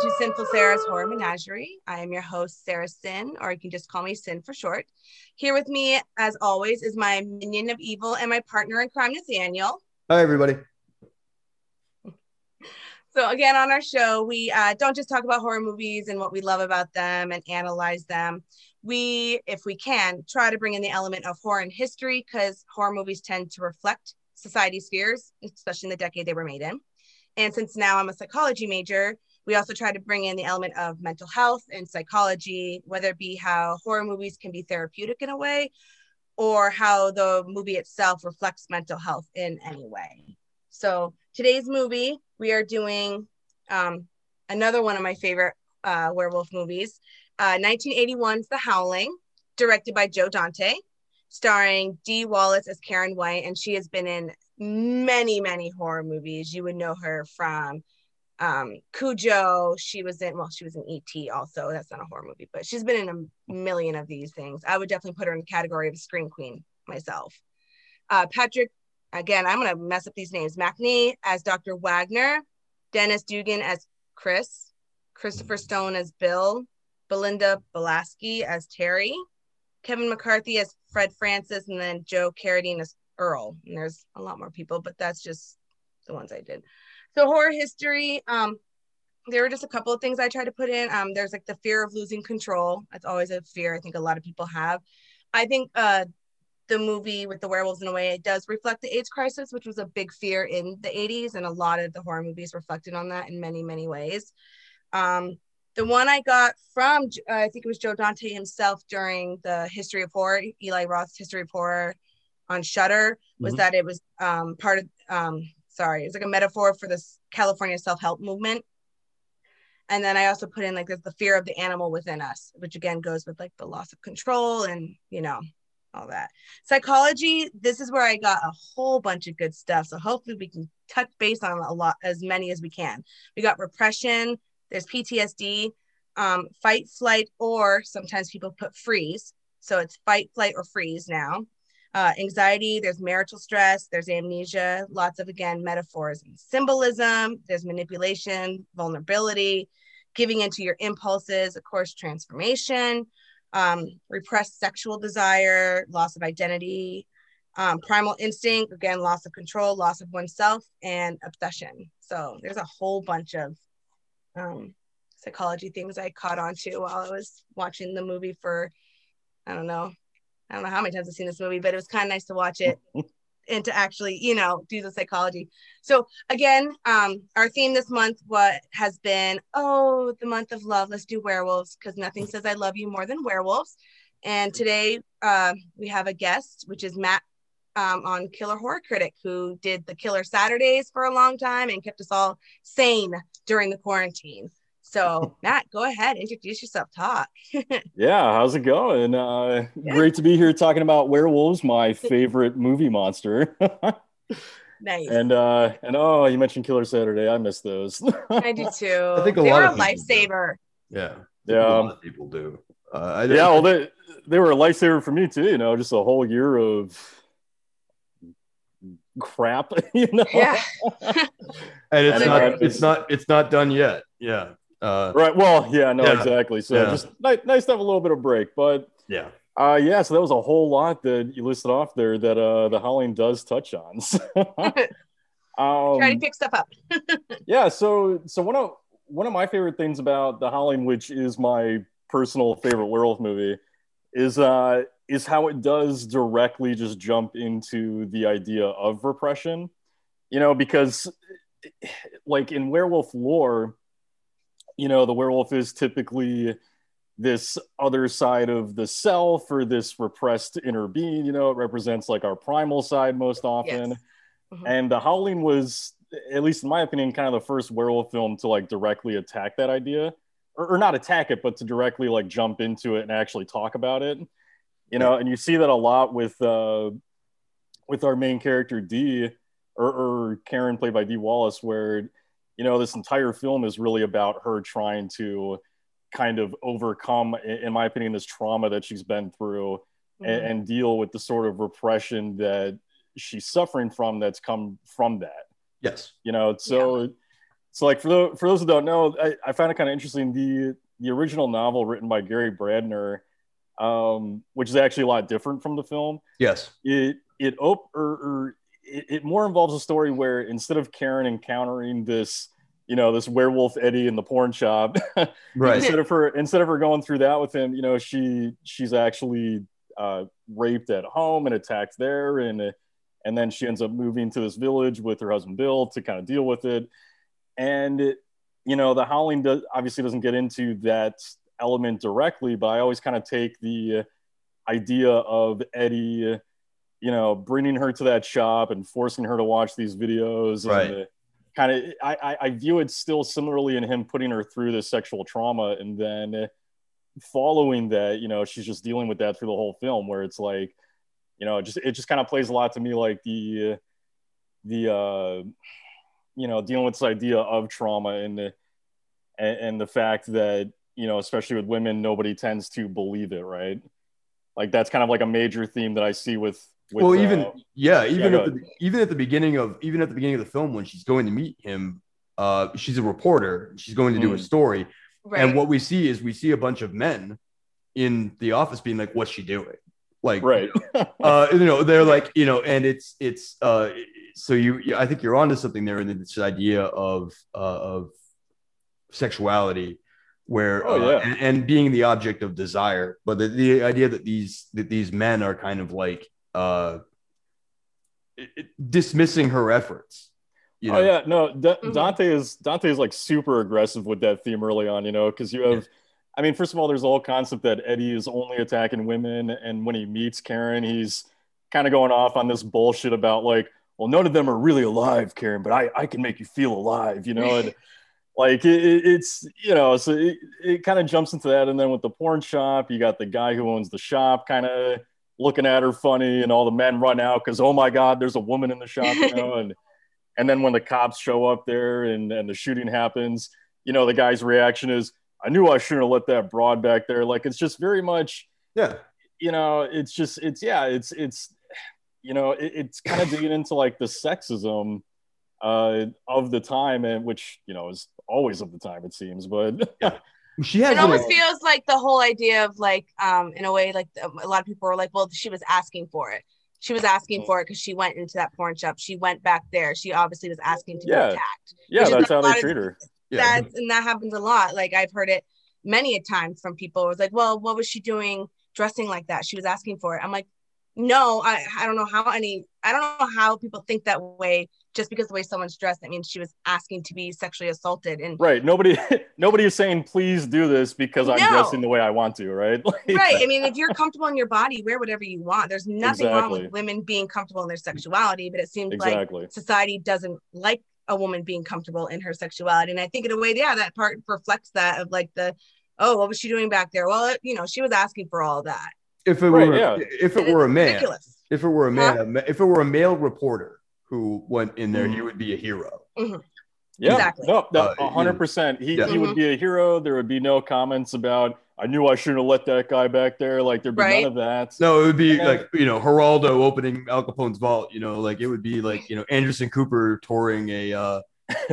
To Sinful Sarah's Horror Menagerie. I am your host, Sarah Sin, or you can just call me Sin for short. Here with me, as always, is my minion of evil and my partner in crime, Nathaniel. Hi, everybody. So, again, on our show, we uh, don't just talk about horror movies and what we love about them and analyze them. We, if we can, try to bring in the element of horror and history because horror movies tend to reflect society's fears, especially in the decade they were made in. And since now I'm a psychology major, we also try to bring in the element of mental health and psychology, whether it be how horror movies can be therapeutic in a way or how the movie itself reflects mental health in any way. So today's movie, we are doing um, another one of my favorite uh, werewolf movies, uh, 1981's The Howling, directed by Joe Dante, starring Dee Wallace as Karen White, and she has been in many, many horror movies. You would know her from um, Cujo. She was in, well, she was in E.T. also. That's not a horror movie, but she's been in a million of these things. I would definitely put her in the category of scream queen myself. Uh, Patrick, again, I'm going to mess up these names. Macnee as Dr. Wagner, Dennis Dugan as Chris, Christopher Stone as Bill, Belinda Balaski as Terry, Kevin McCarthy as Fred Francis, and then Joe Carradine as Earl. And there's a lot more people, but that's just the ones I did. So horror history, um, there were just a couple of things I tried to put in. Um, there's like the fear of losing control. That's always a fear I think a lot of people have. I think uh, the movie with the werewolves in a way it does reflect the AIDS crisis, which was a big fear in the 80s, and a lot of the horror movies reflected on that in many many ways. Um, the one I got from uh, I think it was Joe Dante himself during the History of Horror, Eli Roth's History of Horror on Shudder, was mm-hmm. that it was um, part of um, sorry, it's like a metaphor for this California self help movement. And then I also put in like the, the fear of the animal within us, which again goes with like the loss of control and you know all that. Psychology, this is where I got a whole bunch of good stuff. So hopefully we can touch base on a lot, as many as we can. We got repression, there's PTSD, um, fight, flight, or sometimes people put freeze. So it's fight, flight, or freeze now uh, anxiety, there's marital stress, there's amnesia, lots of, again, metaphors and symbolism, there's manipulation, vulnerability, giving into your impulses, of course, transformation, um, repressed sexual desire, loss of identity, um, primal instinct, again, loss of control, loss of oneself, and obsession. So there's a whole bunch of um, psychology things I caught on to while I was watching the movie for, I don't know, I don't know how many times I've seen this movie, but it was kind of nice to watch it and to actually, you know, do the psychology. So again, um, our theme this month what has been, oh, the month of love. Let's do werewolves because nothing says I love you more than werewolves. And today uh, we have a guest, which is Matt um, on Killer Horror Critic, who did the Killer Saturdays for a long time and kept us all sane during the quarantine. So, Matt, go ahead, introduce yourself, talk. yeah, how's it going? Uh, yeah. Great to be here talking about werewolves, my favorite movie monster. nice. And uh, and oh, you mentioned Killer Saturday. I miss those. I do too. I think a they lot were of a lifesaver. Do. Yeah, yeah. A lot of people do. Uh, yeah, well, they they were a lifesaver for me too. You know, just a whole year of crap. You know. Yeah. and it's not it's not it's not done yet. Yeah. Uh, right. Well, yeah, no, yeah. exactly. So yeah. just nice, nice to have a little bit of break, but yeah. Uh, yeah, so that was a whole lot that you listed off there that uh, the Howling does touch on. um, Try to pick stuff up. yeah, so so one of one of my favorite things about the Howling, which is my personal favorite werewolf movie, is uh, is how it does directly just jump into the idea of repression. You know, because like in werewolf lore, you know the werewolf is typically this other side of the self or this repressed inner being you know it represents like our primal side most often yes. mm-hmm. and the howling was at least in my opinion kind of the first werewolf film to like directly attack that idea or, or not attack it but to directly like jump into it and actually talk about it you know and you see that a lot with uh with our main character d or, or karen played by dee wallace where you know, this entire film is really about her trying to kind of overcome, in my opinion, this trauma that she's been through mm-hmm. and, and, deal with the sort of repression that she's suffering from that's come from that. Yes. You know, so. Yeah. so like for those for those who don't know, I, I found it kind of interesting. The the original novel written by Gary Brandner, um, which is actually a lot different from the film. Yes. It it op- or, or it, it more involves a story where instead of Karen encountering this, you know, this werewolf Eddie in the porn shop, Right. instead of her instead of her going through that with him, you know, she she's actually uh, raped at home and attacked there, and and then she ends up moving to this village with her husband Bill to kind of deal with it. And it, you know, the Howling does, obviously doesn't get into that element directly, but I always kind of take the idea of Eddie, you know, bringing her to that shop and forcing her to watch these videos, Right. And, kind of, I, I view it still similarly in him putting her through this sexual trauma, and then following that, you know, she's just dealing with that through the whole film, where it's like, you know, it just it just kind of plays a lot to me like the the uh you know dealing with this idea of trauma and the and, and the fact that you know especially with women nobody tends to believe it right like that's kind of like a major theme that i see with, with well, uh, even yeah, even go at the even at the beginning of even at the beginning of the film when she's going to meet him, uh, she's a reporter. She's going to do a Mm. story, Right. and what we see is we see a bunch of men in the office being like, "What's she doing?" Like, right uh, you know, they're like, you know, and it's it's uh, so you, I think you're onto something there, and this idea of uh, of sexuality, where Oh, uh, and, and being the object of desire, but the, the idea that these that these men are kind of like uh, it- it- dismissing her efforts. You know? oh yeah no Da- Mhm. dante is dante is like super aggressive with that theme early on you know because you have i mean first of all there's the whole concept that eddie is only attacking women and when he meets karen he's kind of going off on this bullshit about like well none of them are really alive karen but i i can make you feel alive you know and like it, it- it's you know so it, it kind of jumps into that and then with the porn shop you got the guy who owns the shop kind of looking at her funny and all the men run out because oh my god there's a woman in the shop you know and and then when the cops show up there and, and the shooting happens you know the guy's reaction is i knew i shouldn't have let that broad back there. Like it's just very much yeah, you know it's just it's yeah it's it's you know it, it's kind of digging into like the sexism uh of the time and which you know is always of the time it seems but she has it an- almost feels like the whole idea of like um in a way like a lot of people were like well she was asking for it. She was asking for it because she went into that porn shop. She went back there. She obviously was asking to Yeah. be attacked. Yeah Which that's a how lot they of- treat her. yeah. that and that happens a lot. Like i've heard it many a times from people it was like well what was she doing dressing like that? She was asking for it. I'm like no i i don't know how any i don't know how people think that way just because the way someone's dressed that means she was asking to be sexually assaulted and right. Nobody nobody is saying please do this because i'm No. dressing the way i want to right? Like- right. I mean if you're comfortable in your body wear whatever you want. There's nothing wrong with women being comfortable in their sexuality but it seems like society doesn't like a woman being comfortable in her sexuality. And i think in a way yeah that part reflects that of like the oh what was she doing back there? Well you know she was asking for all that. If it Right, were yeah. if it And were a man, ridiculous. if it were a man, Huh? if it were a male reporter who went in there, he would be a hero. Yeah, Exactly. no, no, Uh, hundred percent. He Yeah. he would be a hero. There would be no comments about. I knew I shouldn't have let that guy back there. Like there'd be Right. none of that. No, it would be And like you know Geraldo opening Al Capone's vault. You know, like it would be like you know Anderson Cooper touring a uh,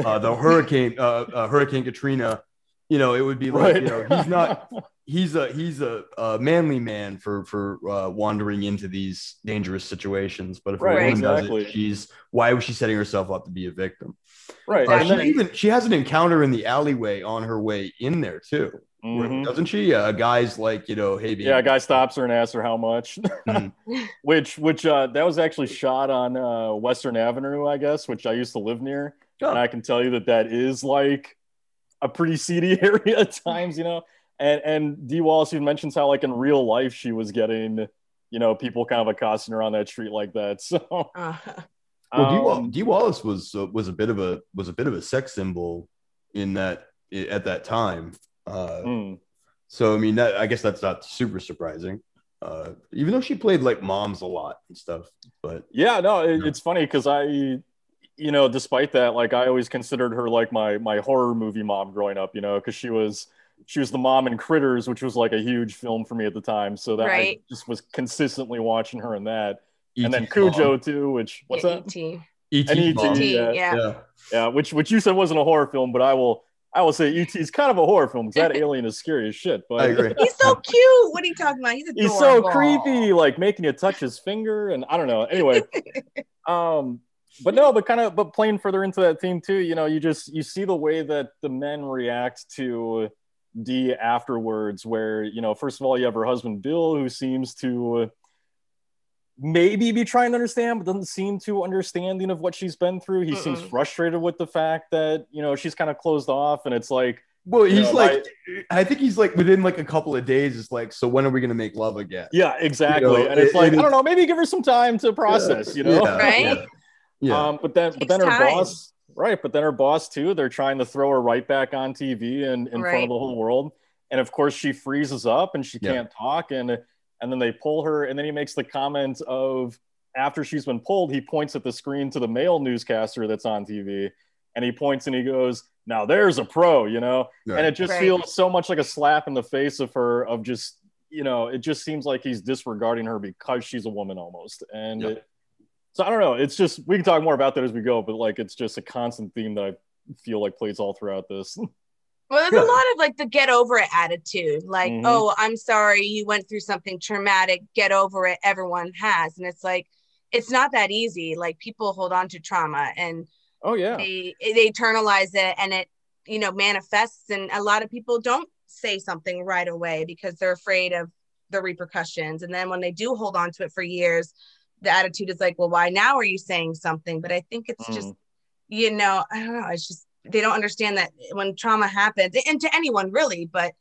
uh, the hurricane uh, uh, Hurricane Katrina. You know, it would be like right. you know he's not he's a he's a, a manly man for for uh, wandering into these dangerous situations. But if Right, a woman does it, she's why was she setting herself up to be a victim? right. Uh, and she then- even she has an encounter in the alleyway on her way in there too, Mhm. doesn't she? Uh, guys like you know, hey, baby. Yeah, a guy stops her and asks her how much. Mhm. which which uh, that was actually shot on uh, Western Avenue, I guess, which I used to live near, Oh. and I can tell you that that is like a pretty seedy area at times, you know. And and Dee Wallace even mentions how like in real life she was getting, you know, people kind of accosting her on that street like that. So uh, Well, Dee, Wall- um, Dee Wallace was uh, was a bit of a was a bit of a sex symbol in that at that time. Uh, mm, so I mean, that I guess that's not super surprising. Uh, even though she played like moms a lot and stuff, but yeah, no, it, Yeah. it's funny because I, you know, despite that, like I always considered her like my my horror movie mom growing up, you know, because she was she was the mom in Critters, which was like a huge film for me at the time. So that I just was consistently watching her in that. E.T.'s and then mom. Cujo too, which what's yeah, that? ET. E.T. And E.T., mom. Yeah. yeah. Yeah. Yeah, which which you said wasn't a horror film, but I will I will say ET is kind of a horror film because that alien is scary as shit. But I agree. He's so cute. What are you talking about? He's he's so creepy, like making you touch his finger, and I don't know. Anyway, um, but no, but kind of, but playing further into that theme too, you know, you just you see the way that the men react to Dee afterwards, where you know, first of all, you have her husband Bill, who seems to maybe be trying to understand, but doesn't seem to understanding of what she's been through. He seems frustrated with the fact that you know she's kind of closed off, and it's like. Well, he's know, like, I think he's like within like a couple of days. It's like, so when are we gonna make love again? Yeah, exactly. You know, and it's it- like it I don't know, maybe give her some time to process. You know, Yeah, Right? Yeah. Yeah. Um, but then, but then her time. boss, right? But then her boss too. They're trying to throw her right back on TV and in front of the whole world. And of course, she freezes up and she Yeah. can't talk. And and then they pull her. And then he makes the comment of after she's been pulled, he points at the screen to the male newscaster that's on TV, and he points and he goes, "Now there's a pro," you know. Right. And it just Right. feels so much like a slap in the face of her of just you know it just seems like he's disregarding her because she's a woman almost and Yeah. it, so i don't know it's just we can talk more about that as we go but like it's just a constant theme that i feel like plays all throughout this Well, there's Yeah. a lot of like the get over it attitude. Like, Mhm. oh, I'm sorry, you went through something traumatic. Get over it. Everyone has. And it's like, it's not that easy. Like, people hold on to trauma and oh yeah they they internalize it and it, you know, manifests. And a lot of people don't say something right away because they're afraid of the repercussions. And then when they do hold on to it for years, the attitude is like, well, why now are you saying something? But I think it's just Mm. you know, I don't know. It's just they don't understand that when trauma happens, and to anyone really, but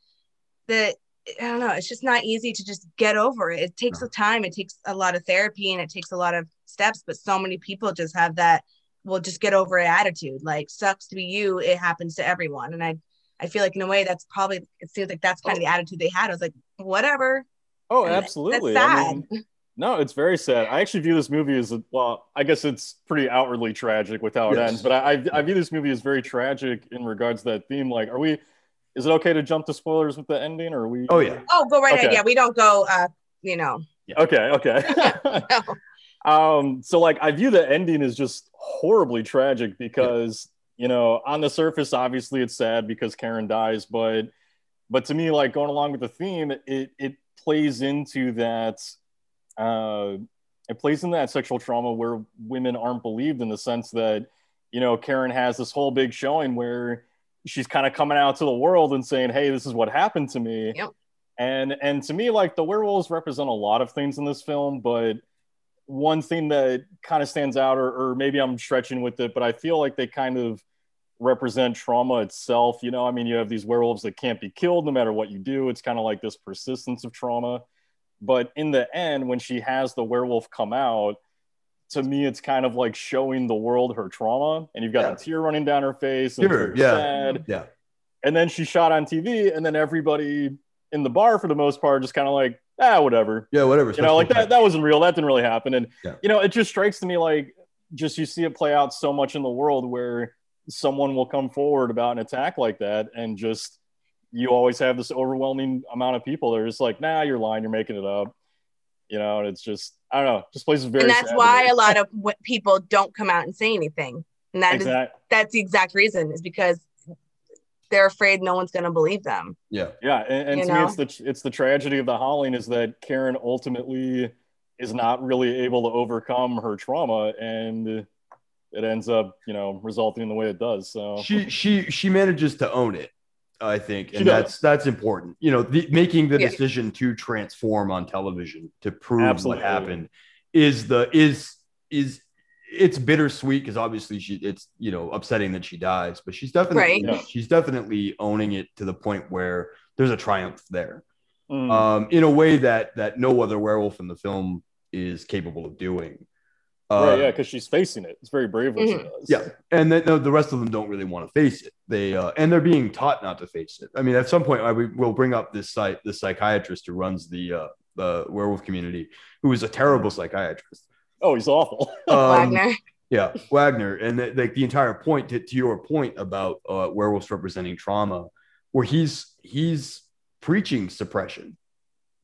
the I don't know. It's just not easy to just get over it. It takes No. a time. It takes a lot of therapy, and it takes a lot of steps. But so many people just have that. Well, just get over it attitude. Like sucks to be you. It happens to everyone, and I, I feel like in a way that's probably. It seems like that's kind of the attitude they had. I was like, whatever. oh And absolutely That's I sad. mean, no it's very sad i actually view this movie as a, well i guess it's pretty outwardly tragic with how it Yes. ends but I, I i view this movie as very tragic in regards to that theme like are we is it okay to jump to spoilers with the ending or are we Oh yeah. oh, go right ahead. Yeah, we don't go. uh You know. Yeah. okay okay No. um so like i view the ending as just horribly tragic because you know on the surface obviously it's sad because karen dies but but to me like going along with the theme it it plays into that uh it plays in that sexual trauma where women aren't believed in the sense that you know karen has this whole big showing where she's kind of coming out to the world and saying hey this is what happened to me. Yep. and and to me like the werewolves represent a lot of things in this film but one thing that kind of stands out or, or maybe i'm stretching with it but i feel like they kind of represent trauma itself. You know i mean you have these werewolves that can't be killed no matter what you do. It's kind of like this persistence of trauma but in the end when she has the werewolf come out to me it's kind of like showing the world her trauma and you've got Yeah. a tear running down her face and Sure, yeah. sad Yeah. and then she shot on tv and then everybody in the bar for the most part just kind of like ah whatever Yeah. Whatever. you know like that that wasn't real that didn't really happen and Yeah. you know it just strikes to me like just you see it play out so much in the world where someone will come forward about an attack like that and just you always have this overwhelming amount of people that are just like nah you're lying you're making it up you know and it's just i don't know just plays very and that's sad why me. a lot of w- people don't come out and say anything and that is Exact- that's the exact reason is because they're afraid no one's going to believe them Yeah. yeah and, and You to me it's the it's the tragedy of the howling is that karen ultimately is not really able to overcome her trauma and it ends up you know resulting in the way it does so She she she manages to own it. I think, and that's that's important. You know, the, making the Yeah. decision to transform on television to prove Absolutely. what happened is the is is it's bittersweet because obviously she it's you know upsetting that she dies, but she's definitely Right. Yeah. she's definitely owning it to the point where there's a triumph there, Mm. um, in a way that that no other werewolf in the film is capable of doing. Right, Uh, yeah, because she's facing it. It's very brave what she Mhm. does. Yeah, and then no, the rest of them don't really want to face it. They uh, and they're being taught not to face it. I mean, at some point, I, we will bring up this site, this psychiatrist who runs the uh, the werewolf community, who is a terrible psychiatrist. Oh, he's awful. Um, wagner yeah, Wagner, and the, like the entire point to, to your point about uh, werewolves representing trauma, where he's he's preaching suppression.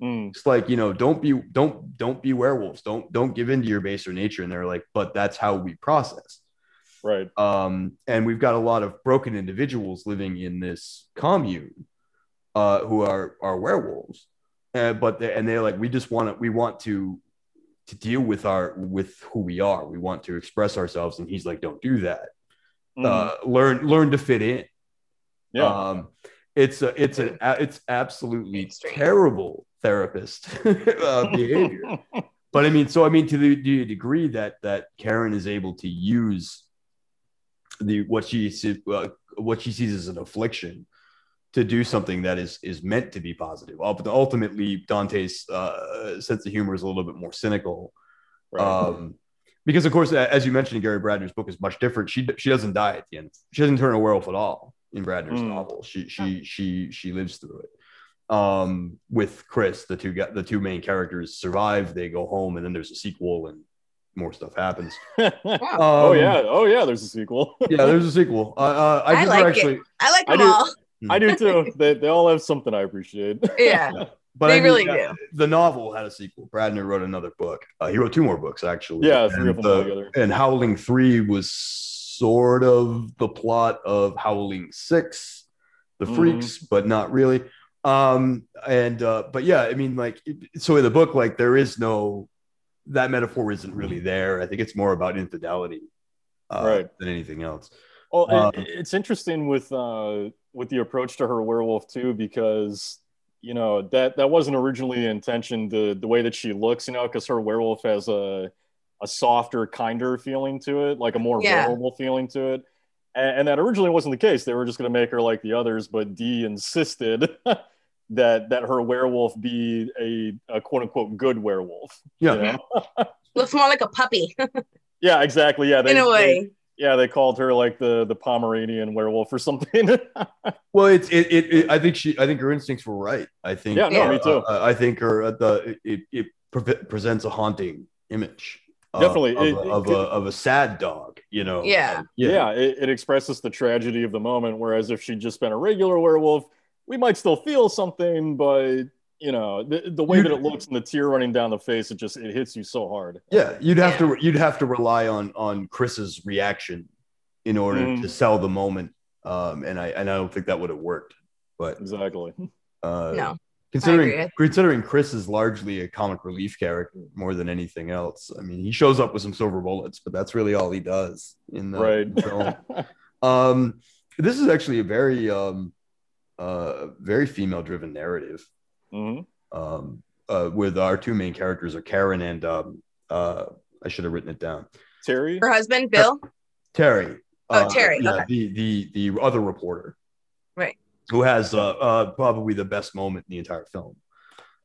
Mm. It's like you know, don't be don't don't be werewolves. Don't don't give in to your baser nature. And they're like, but that's how we process. Right. Um, and we've got a lot of broken individuals living in this commune uh, who are are werewolves. Uh, but they, and they're like, we just want to we want to to deal with our with who we are. We want to express ourselves. And he's like, don't do that. Mhm. Uh, learn learn to fit in. yeah. Um, it's a it's an a- it's absolutely terrible therapist uh, behavior. But I mean, so I mean, to the, the degree that that Karen is able to use the what she uh, what she sees as an affliction to do something that is is meant to be positive. Ult- Ultimately, Dante's uh, sense of humor is a little bit more cynical. right. Um, because of course, as you mentioned, Gary Brandner's book is much different. She she doesn't die at the end. She doesn't turn a werewolf at all in Brandner's Mm. novel. She she she she lives through it. Um, with Chris, the two gu- the two main characters survive. They go home, and then there's a sequel, and more stuff happens. oh Um, yeah. Oh yeah. There's a sequel. yeah. There's a sequel. Uh, uh, I, I never like it. I like I them do- all. I do too. They, they all have something I appreciate. Yeah. but They I mean, really uh, do. The novel had a sequel. Brandner wrote another book. Uh, he wrote two more books actually. Yeah, three of And, them uh, together. and Howling Three was sort of the plot of Howling Six, The Mhm. Freaks, but not really. Um, and uh, but yeah, I mean, like, so in the book, like, there is no that metaphor isn't really there. I think it's more about infidelity, uh, Right. than anything else. Well, Um, it's interesting with uh, with the approach to her werewolf too, because you know that that wasn't originally the intention. The the way that she looks, you know, because her werewolf has a a softer, kinder feeling to it, like a more Yeah. vulnerable feeling to it. And, and that originally wasn't the case. They were just going to make her like the others, but Dee insisted that that her werewolf be a, a quote unquote good werewolf. you Yeah. know? Looks more like a puppy yeah, exactly. Yeah, they, in a they- way. yeah, they called her like the the Pomeranian werewolf or something. Well, it's it, it, it. I think she. I think her instincts were right. I think. Yeah, no, me too. uh, I think her uh, the it it pre- presents a haunting image. uh, Definitely. of, It- a, it of, could- a, of a sad dog. You know. Yeah. Like, yeah, it, it expresses the tragedy of the moment. Whereas if she'd just been a regular werewolf, we might still feel something, but you know, the, the way You- that it looks and the tear running down the face, it just it hits you so hard. Yeah, you'd have Yeah. to you'd have to rely on on Chris's reaction in order Mm. to sell the moment. Um, and I and I don't think that would have worked. But Exactly. uh, No. considering considering Chris is largely a comic relief character more than anything else. I mean, he shows up with some silver bullets, but that's really all he does in the right. film. Um, this is actually a very um, uh, very female driven narrative. hmm Um, uh, with our two main characters are Karen and um, uh, I should have written it down. Terry. Her husband, Bill. Terry. Oh, Uh, Terry, yeah, okay. the the the other reporter Right. who has uh, uh, probably the best moment in the entire film.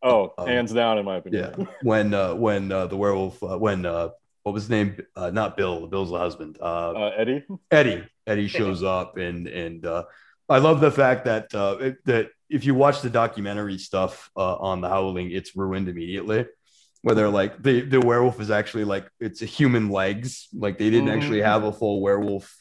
Oh, Um, hands down, in my opinion. Yeah, opinion. when uh, when uh, the werewolf uh, when uh, what was his name? Uh, not Bill. Bill's the husband. Uh, Uh, Eddie. Eddie. Eddie shows up, and and uh, I love the fact that uh, it, that if you watch the documentary stuff uh, on the Howling, it's ruined immediately. Where they're like the the werewolf is actually like it's a human legs, like they didn't Mhm. actually have a full werewolf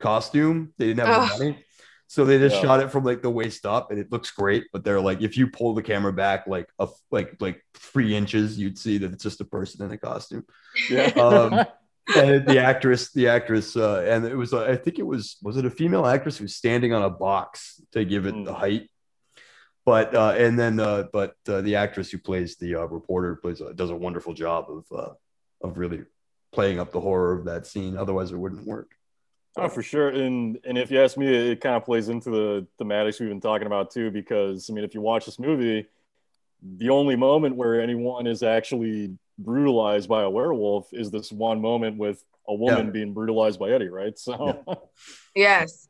costume. They didn't have Ugh. the money. So they just Yeah. shot it from like the waist up, and it looks great. But they're like, if you pull the camera back like a like like three inches, you'd see that it's just a person in a costume Yeah. Um, and the actress, the actress, uh, and it was, uh, I think it was, was it a female actress who was standing on a box to give it the Mm. height? But uh, and then, uh, but uh, the actress who plays the uh, reporter plays uh, does a wonderful job of uh, of really playing up the horror of that scene. Otherwise, it wouldn't work. Oh, for sure. And and if you ask me, it kind of plays into the thematics we've been talking about too. Because I mean, if you watch this movie, the only moment where anyone is actually brutalized by a werewolf is this one moment with a woman Yeah. being brutalized by Eddie, right? So Yes.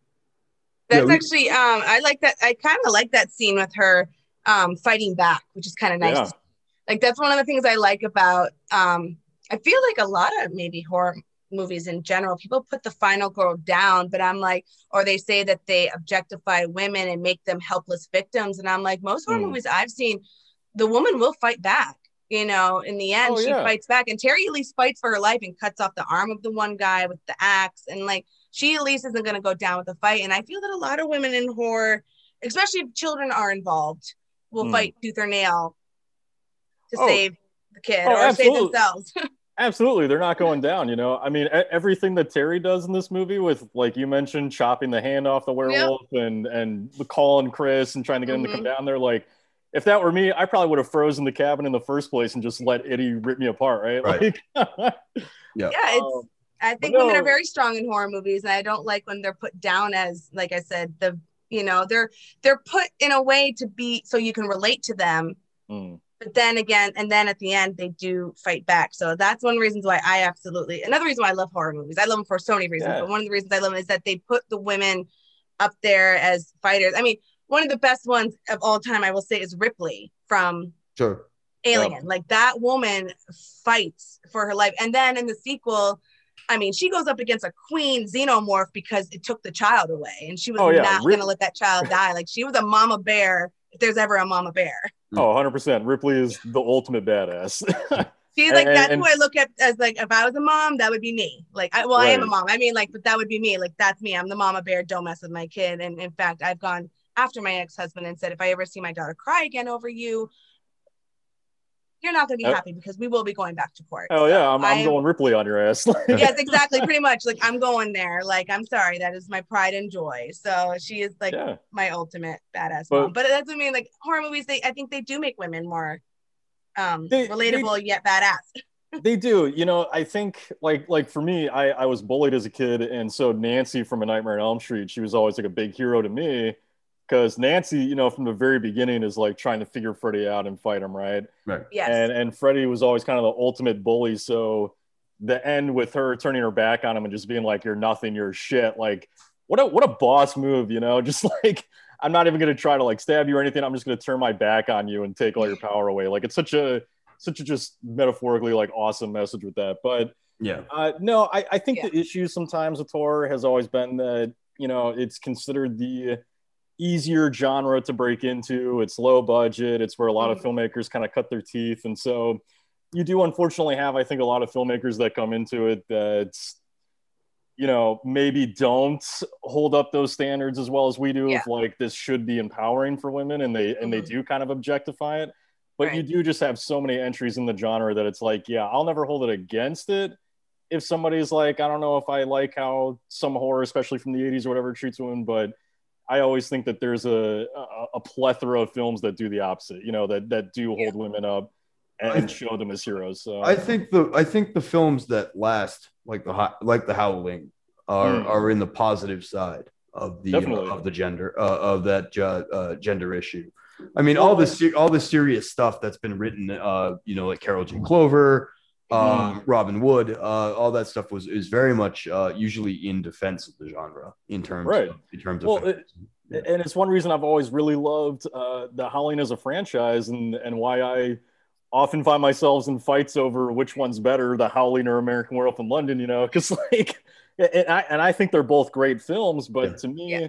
Yeah, That's we- actually um I like that I kind of like that scene with her um fighting back, which is kind of nice. Yeah. Like that's one of the things I like about um I feel like a lot of maybe horror movies in general, people put the final girl down, but I'm like, or they say that they objectify women and make them helpless victims. And I'm like, most horror Mm. movies I've seen, the woman will fight back. You know, in the end, Oh, she yeah. fights back. And Terry at least fights for her life and cuts off the arm of the one guy with the axe. And like, she at least isn't going to go down with the fight. And I feel that a lot of women in horror, especially if children are involved, will Mm. fight tooth or nail to Oh. save the kid Oh, or save themselves. Absolutely, they're not going down. You know, I mean, everything that Terry does in this movie, with like you mentioned, chopping the hand off the werewolf and and calling Chris and trying to get him to come down there. Like, if that were me, I probably would have frozen the cabin in the first place and just let Eddie rip me apart, right? Right. Like, yeah, it's um, I think But women are very strong in horror movies, and I don't like when they're put down as, like I said, the you know they're they're put in a way to be so you can relate to them. mm, But then again, and then at the end they do fight back. So that's one of the reasons why I absolutely another reason why I love horror movies. I love them for so many reasons, Yeah. but one of the reasons I love them is that they put the women up there as fighters. I mean, one of the best ones of all time, I will say, is Ripley from Sure. Alien. Like that woman fights for her life. And then in the sequel, I mean, she goes up against a queen xenomorph because it took the child away, and she was Oh, yeah. not Rip- going to let that child die. Like she was a mama bear, if there's ever a mama bear. oh, 100 percent. Ripley is the ultimate badass. She's like And- that's and- who I look at as like if I was a mom, that would be me. Like I well, I am a mom. I mean, like, but that would be me. Like that's me. I'm the mama bear. Don't mess with my kid. And in fact, I've gone after my ex-husband and said, if I ever see my daughter cry again over you, you're not going to be Oh. happy because we will be going back to court. oh yeah, I'm, I'm I'm- going Ripley on your ass. yes, exactly. Pretty much. Like I'm going there. Like I'm sorry, that is my pride and joy. So she is like yeah. my ultimate badass But- mom. But that's what I mean like horror movies. They I think they do make women more um They- relatable yet badass. they do you know i think like like for me i i was bullied as a kid and so nancy from a nightmare on elm street she was always like a big hero to me because nancy you know from the very beginning is like trying to figure freddy out and fight him right Right. Yes. and and freddy was always kind of the ultimate bully so the end with her turning her back on him and just being like you're nothing you're shit like what a what a boss move you know just like i'm not even going to try to like stab you or anything i'm just going to turn my back on you and take all your power away like it's such a such a just metaphorically like awesome message with that but Yeah. uh, no i, I think Yeah. the issue sometimes with horror has always been that you know it's considered the easier genre to break into. It's low budget. It's where a lot of filmmakers kind of cut their teeth. And so you do unfortunately have i think a lot of filmmakers that come into it that you know maybe don't hold up those standards as well as we do Yeah. of like this should be empowering for women and they and they Mhm. do kind of objectify it. But you do just have so many entries in the genre that it's like yeah i'll never hold it against it. If somebody's like i don't know if i like how some horror especially from the 80s or whatever treats women but i always think that there's a, a, a plethora of films that do the opposite you know that that do hold women up and, I- and show them as heroes so I think the I think the films that last, like the like the Howling, are Mm. are in the positive side of the uh, of the gender uh, of that ju- uh, gender issue. I mean, all the all the serious stuff that's been written, uh, you know, like Carol G. Clover, um, Robin Wood, uh, all that stuff was is very much uh, usually in defense of the genre in terms Right. of, in terms of it- Yeah. and it's one reason I've always really loved uh, the Howling as a franchise, and and why I often find myself in fights over which one's better, the Howling or American Werewolf in London. You know, because like, and I and I think they're both great films, but Yeah. to me, Yeah.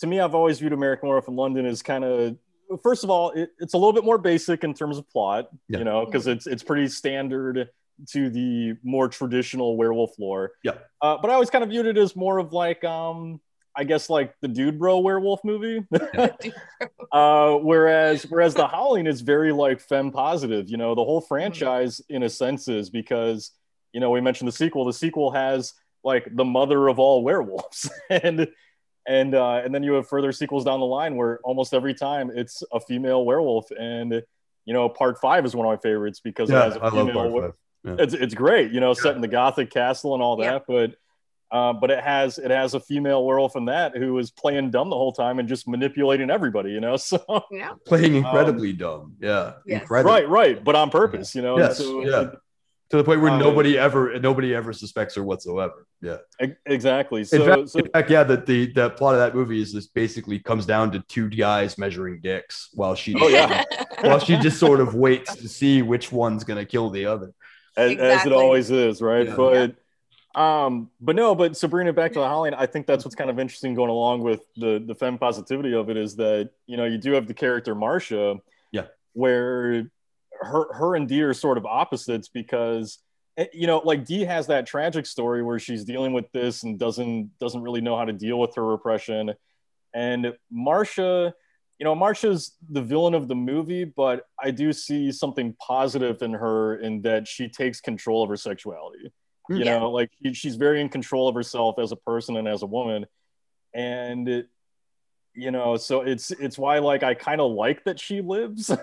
to me, I've always viewed American Werewolf in London as kind of first of all, it, it's a little bit more basic in terms of plot, Yeah. you know, because it's it's pretty standard to the more traditional werewolf lore. Yeah. Uh, but I always kind of viewed it as more of like um I guess like the dude bro werewolf movie. uh, whereas whereas the Howling is very like femme positive. You know, the whole franchise in a sense is because you know we mentioned the sequel. The sequel has like the mother of all werewolves, and and uh, and then you have further sequels down the line where almost every time it's a female werewolf, and you know part five is one of my favorites because it yeah, has a I love female. Part five. It's it's great, you know, set in the Gothic castle and all Yeah. that, but. Uh, but it has it has a female werewolf in that who is playing dumb the whole time and just manipulating everybody, you know. So you know? Playing incredibly dumb. Yeah. Yes. Incredibly. right, right, but on purpose, you know. Yes, So, yeah. To the point where Uh, nobody ever nobody ever suspects her whatsoever. Yeah. exactly. In, So, fact, so in fact, yeah, that the the plot of that movie is this basically comes down to two guys measuring dicks while she Oh, yeah. while she just sort of waits to see which one's gonna kill the other. As, as it always is, right? Yeah. But um, but no, but Sabrina, back to the Howling, I think that's what's kind of interesting going along with the the femme positivity of it is that you know you do have the character Marsha, Yeah. where her her and Dee are sort of opposites because eh, you know like Dee has that tragic story where she's dealing with this and doesn't doesn't really know how to deal with her repression, and Marsha you know, Marsha's the villain of the movie, but I do see something positive in her in that she takes control of her sexuality. You Yeah. know, like she's very in control of herself as a person and as a woman, and it, you know, so it's it's why like I kind of like that she lives.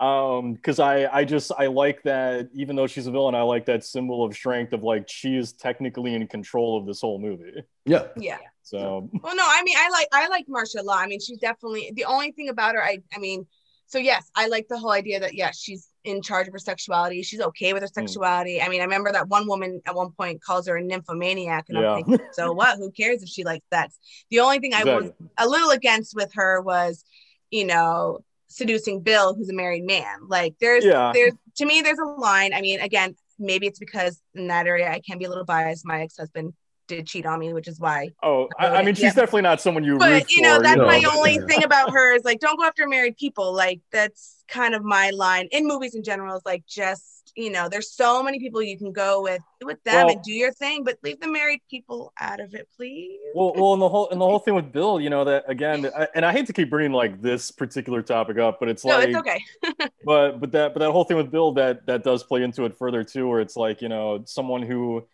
um because i i just i like that even though she's a villain i like that symbol of strength of like she is technically in control of this whole movie Yeah. Yeah. So Well, no, I mean, I like I like Marsha Law. I mean, she's definitely the only thing about her. I I mean, so yes, I like the whole idea that yes, she's in charge of her sexuality. She's okay with her Hmm. sexuality. I mean, I remember that one woman at one point calls her a nymphomaniac, and Yeah. I'm thinking, so what? Who cares if she likes that? The only thing I was a little against with her was, you know, seducing Bill, who's a married man. Like there's Yeah. there's to me there's a line. I mean, again, maybe it's because in that area I can be a little biased. My ex-husband did cheat on me, which is why oh I, I mean she's Yeah. definitely not someone you root but you know for, that's know, my but- only yeah. thing about her is like don't go after married people like that's kind of my line in movies in general is like just you know there's so many people you can go with with them Well- and do your thing but leave the married people out of it please well well and the whole and the whole thing with bill you know that again I, and i hate to keep bringing like this particular topic up but it's no like it's okay but but that but that whole thing with Bill that that does play into it further too, where it's like you know someone who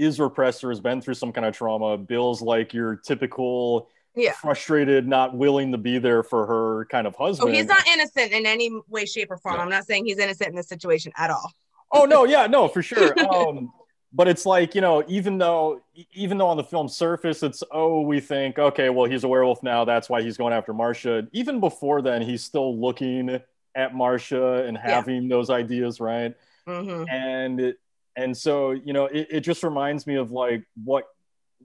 is repressed or has been through some kind of trauma. Bill's like your typical Yeah. frustrated, not willing to be there for her kind of husband. oh he's not innocent in any way shape or form No. i'm not saying he's innocent in this situation at all oh no, yeah, no, for sure. Um, but it's like you know, even though even though on the film surface it's oh we think okay, well he's a werewolf now, that's why he's going after Marsha. Even before then, he's still looking at Marsha and Yeah. having those ideas, right? hmm and and so you know it, it just reminds me of like what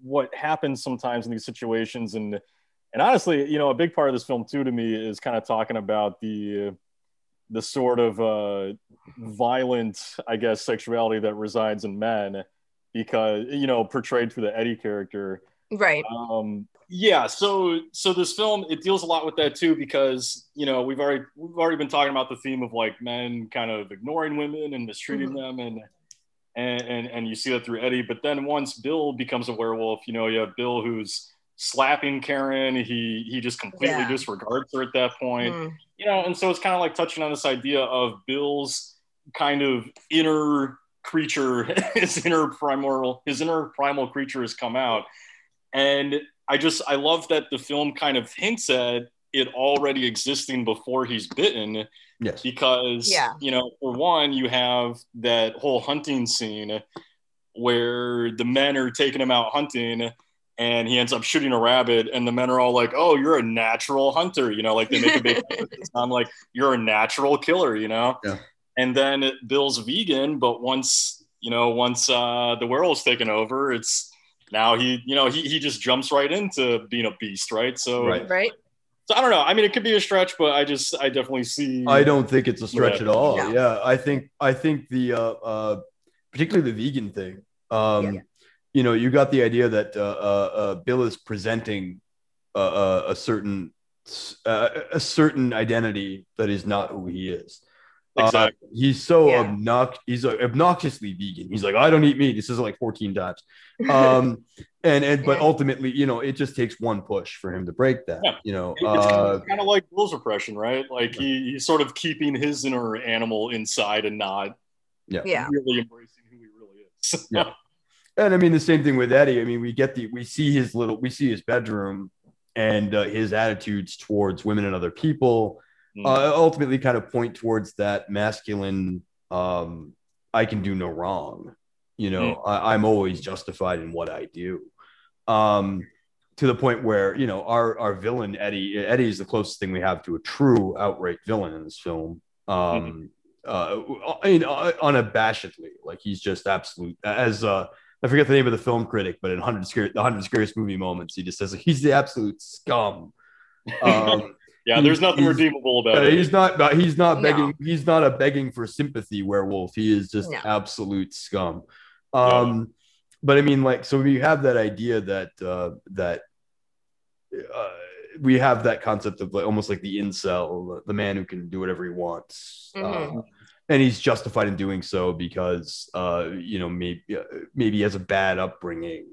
what happens sometimes in these situations. And and honestly you know a big part of this film too to me is kind of talking about the the sort of uh violent i guess sexuality that resides in men because you know portrayed through the eddie character. Right. Um yeah so so this film it deals a lot with that too because you know we've already we've already been talking about the theme of like men kind of ignoring women and mistreating them. And and and, and you see that through eddie but then once bill becomes a werewolf you know you have bill who's slapping karen he he just completely Yeah. disregards her at that point Mm. you know and so it's kind of like touching on this idea of bill's kind of inner creature his inner primal his inner primal creature has come out and i just i love that the film kind of hints at it already existing before he's bitten Yes. because Yeah. you know for one you have that whole hunting scene where the men are taking him out hunting and he ends up shooting a rabbit and the men are all like oh you're a natural hunter you know like they make a big emphasis on like you're a natural killer you know Yeah. and then bill's vegan but once you know once uh the werewolf's taken over it's now he you know he, he just jumps right into being a beast right so Right. right so i don't know i mean it could be a stretch but i just i definitely see I don't think it's a stretch Yeah. at all. No. Yeah, I think I think the uh, uh, particularly the vegan thing. Um, Yeah. You know, you got the idea that uh, uh, uh, Bill is presenting uh, uh, a certain uh, a certain identity that is not who he is. Uh, Exactly. he's so Yeah. obnox- he's uh, obnoxiously vegan. He's like, I don't eat meat. This is like 14 times. Um, and and but Yeah. ultimately, you know, it just takes one push for him to break that. Yeah. You know, it's uh, kind of like Bill's repression, right? Like he, he's sort of keeping his inner animal inside and not yeah really embracing who he really is. Yeah. And I mean the same thing with Eddie. I mean, we get the we see his little we see his bedroom and uh, his attitudes towards women and other people Mm. uh, ultimately kind of point towards that masculine um I can do no wrong. You know, I, I'm always justified in what I do. Um to the point where, you know, our our villain Eddie Eddie is the closest thing we have to a true outright villain in this film. Um uh, I mean, uh, unabashedly, like he's just absolute. As uh, I forget the name of the film critic, but in hundred scary, the hundred scariest movie moments, he just says like, he's the absolute scum. Um, yeah, there's nothing redeemable about uh, it. he's not. He's not No. begging. He's not a begging for sympathy werewolf. He is just No. absolute scum. Um, but I mean, like, so we have that idea that uh, that uh, we have that concept of like almost like the incel, the man who can do whatever he wants. Mhm. Uh, and he's justified in doing so because uh, you know maybe maybe he has a bad upbringing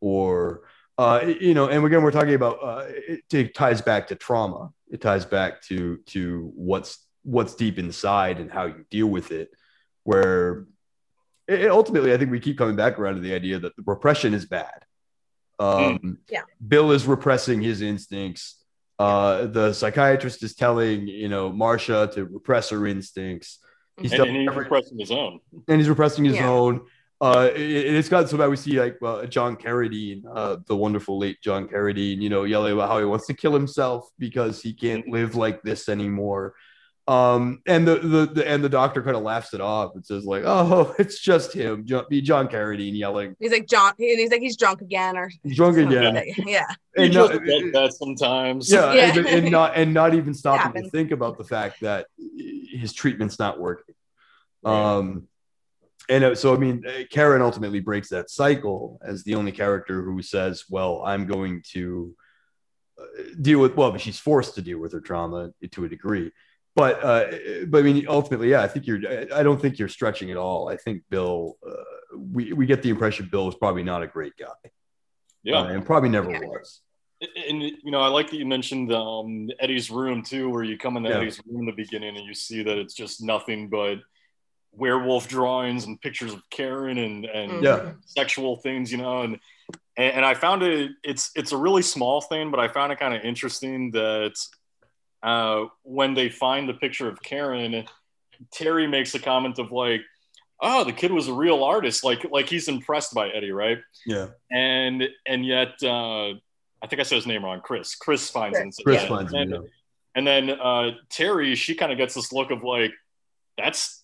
or uh, you know, and again, we're talking about uh, it, it ties back to trauma. It ties back to to what's what's deep inside and how you deal with it. Where it, ultimately, I think we keep coming back around to the idea that the repression is bad. Um, mm. yeah. Bill is repressing his instincts. Uh, the psychiatrist is telling you know Marsha to repress her instincts. He's, and, and he's repressing his own. And he's repressing his yeah. own. Uh, it, has gotten so bad. We see like uh, John Carradine, uh, the wonderful late John Carradine, you know, yelling about how he wants to kill himself because he can't live like this anymore. Um, and the, the, the and the doctor kind of laughs it off and says like, "Oh, it's just him, be John Carradine yelling." He's like John, and he's like he's drunk again, or he's drunk again. Like yeah, and not, that sometimes. Yeah, yeah. And, and, not and not even stopping to think about the fact that his treatment's not working. Um, and so I mean, Karen ultimately breaks that cycle as the only character who says, "Well, I'm going to." Uh, deal with well, but she's forced to deal with her trauma to a degree but uh, but I mean, ultimately, yeah, I think you're. I don't think you're stretching at all. I think Bill. Uh, we we get the impression Bill is probably not a great guy. Yeah, uh, and probably never yeah. was. And you know, I like that you mentioned um, Eddie's room too, where you come in yeah. Eddie's room in the beginning and you see that it's just nothing but werewolf drawings and pictures of Karen and and yeah. sexual things, you know, and and I found it it's it's a really small thing, but I found it kind of interesting that uh, when they find the picture of Karen, Terry makes a comment of like, "Oh, the kid was a real artist." Like, like he's impressed by Eddie, right? Yeah. And and yet, uh, I think I said his name wrong. Chris. Chris finds Chris, him. Chris finds and, him. And then uh, Terry, she kind of gets this look of like, "That's."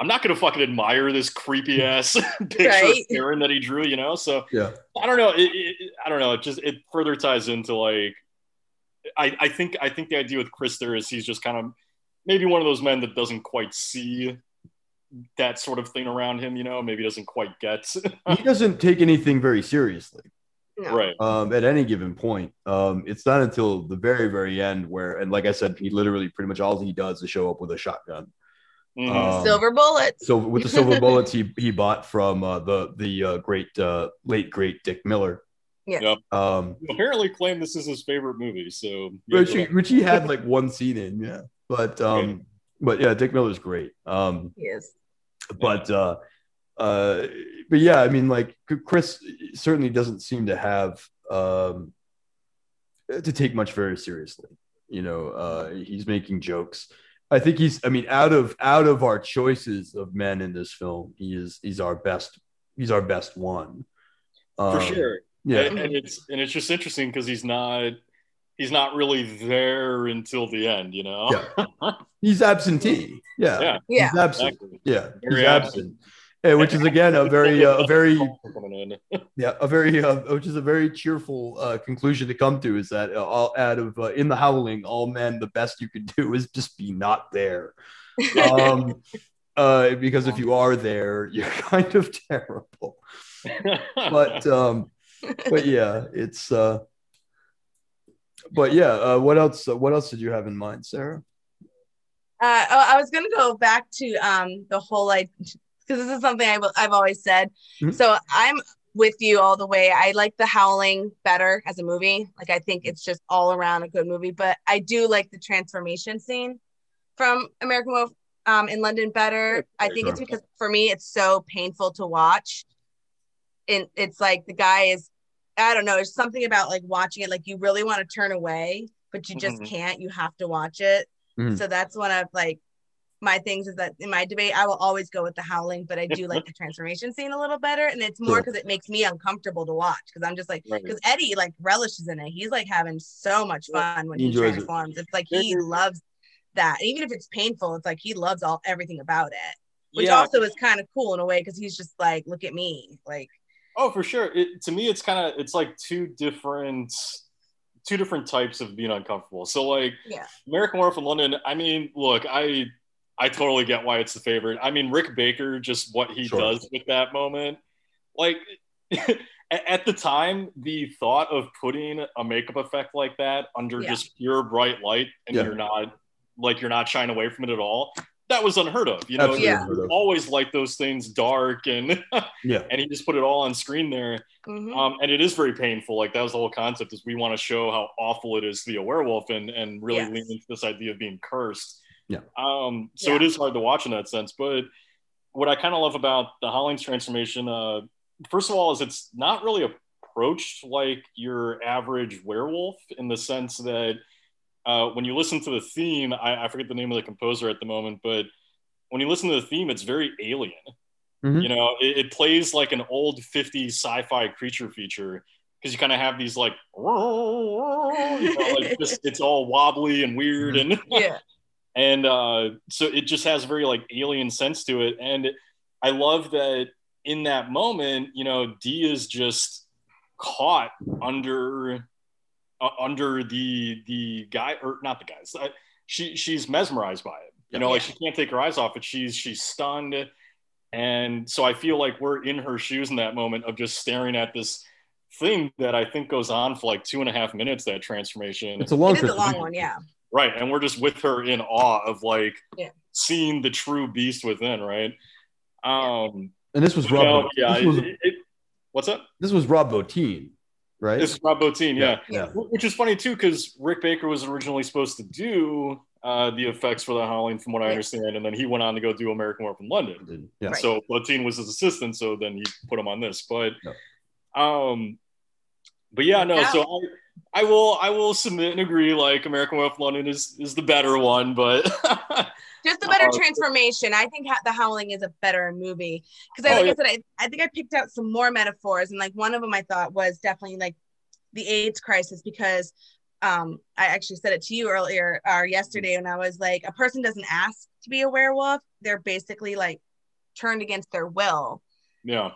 I'm not gonna fucking admire this creepy ass picture right? of Karen that he drew, you know. So yeah, I don't know. It, it, I don't know. It just it further ties into like I, I think I think the idea with Chris there is he's just kind of maybe one of those men that doesn't quite see that sort of thing around him. You know, maybe doesn't quite get. he doesn't take anything very seriously. No. Right. Um, at any given point, um, it's not until the very, very end where, and like I said, he literally pretty much all he does is show up with a shotgun. Mm-hmm. Um, silver bullets. So with the silver bullets he he bought from uh, the the uh, great uh, late great Dick Miller. Yeah. Yep. Um, apparently claimed this is his favorite movie. So which he, which he had like one scene in, yeah. But um, okay. but yeah, Dick Miller's great. Um, he is. But yeah. uh, uh, but yeah, I mean, like Chris certainly doesn't seem to have um to take much very seriously. You know, uh, he's making jokes. I think he's. I mean, out of out of our choices of men in this film, he is he's our best. He's our best one. Um, For sure. Yeah, and, and it's and it's just interesting because he's not he's not really there until the end, you know. Yeah. he's absentee. Yeah, yeah, yeah. He's absent. Exactly. Yeah, Very he's absent. Yeah, which is again a very uh, a very yeah a very uh, which is a very cheerful uh, conclusion to come to is that uh, all out of uh, in the howling all men the best you can do is just be not there um uh because if you are there you're kind of terrible but um but yeah, it's uh but yeah, uh, what else uh, what else did you have in mind, Sarah? Uh, oh, I was going to go back to um, the whole like because this is something I've, I've always said. Mm-hmm. So I'm with you all the way. I like The Howling better as a movie. Like I think it's just all around a good movie. But I do like the transformation scene from American Wolf um, in London better. I think it's because for me it's so painful to watch and it's like the guy is I don't know, there's something about like watching it, like you really want to turn away, but you just mm-hmm. can't. You have to watch it. Mm-hmm. So that's one of like my things is that in my debate, I will always go with the howling, but I do like the transformation scene a little better. And it's more because it makes me uncomfortable to watch. Cause I'm just like, because right. Eddie like relishes in it. He's like having so much fun when he, he transforms. It. It's like he mm-hmm. loves that. even if it's painful, it's like he loves all everything about it. Which yeah. also is kind of cool in a way because he's just like, look at me. Like Oh, for sure. It, to me, it's kind of it's like two different two different types of being uncomfortable. So like yeah. American Werewolf in London. I mean, look, I I totally get why it's the favorite. I mean, Rick Baker, just what he sure. does with that moment, like. at the time, the thought of putting a makeup effect like that under yeah. just pure bright light and yeah. you're not like you're not shying away from it at all that was unheard of. You know, Absolutely Yeah. always like those things dark and Yeah. and he just put it all on screen there. Mhm. Um, and it is very painful. Like that was the whole concept is we want to show how awful it is to be a werewolf and and really Yes. lean into this idea of being cursed. Yeah. Um, so Yeah. it is hard to watch in that sense. But what I kind of love about the Howling's transformation, uh, first of all, is it's not really approached like your average werewolf in the sense that uh, when you listen to the theme, I, I forget the name of the composer at the moment, but when you listen to the theme, it's very alien. Mhm. You know, it, it plays like an old 50s sci-fi creature feature because you kind of have these like, you know, like just, it's all wobbly and weird and yeah. And uh, so it just has a very like alien sense to it. And i love that in that moment you know dee is just caught under uh, under the the guy or not the guys uh, she she's mesmerized by it. You know like she can't take her eyes off it. She's she's stunned. And so i feel like we're in her shoes in that moment of just staring at this thing that i think goes on for like two and a half minutes that transformation. It's a long It is a long one, yeah. Right. And we're just with her in awe of like Yeah. seeing the true beast within, right? Um And this was you Rob. know, yeah. this, was, it- it- what's up? this was Rob Bottin, right? This is Rob Bottin, yeah. yeah. Which is funny too, because Rick Baker was originally supposed to do uh, the effects for the Howling, from what I understand, and then he went on to go do American Werewolf in London. Yeah. Right. So Bottin was his assistant, so then he put him on this. But Yep. um but yeah, no, Yeah. so I I will I will submit and agree like American Werewolf in London is is the better one, but Just a better Uh, transformation. I think The Howling is a better movie because, I, Oh, yeah. I said, I, I think I picked out some more metaphors, and like one of them I thought was definitely like the AIDS crisis because um, I actually said it to you earlier or yesterday, when I was like, a person doesn't ask to be a werewolf; they're basically like turned against their will. yeah.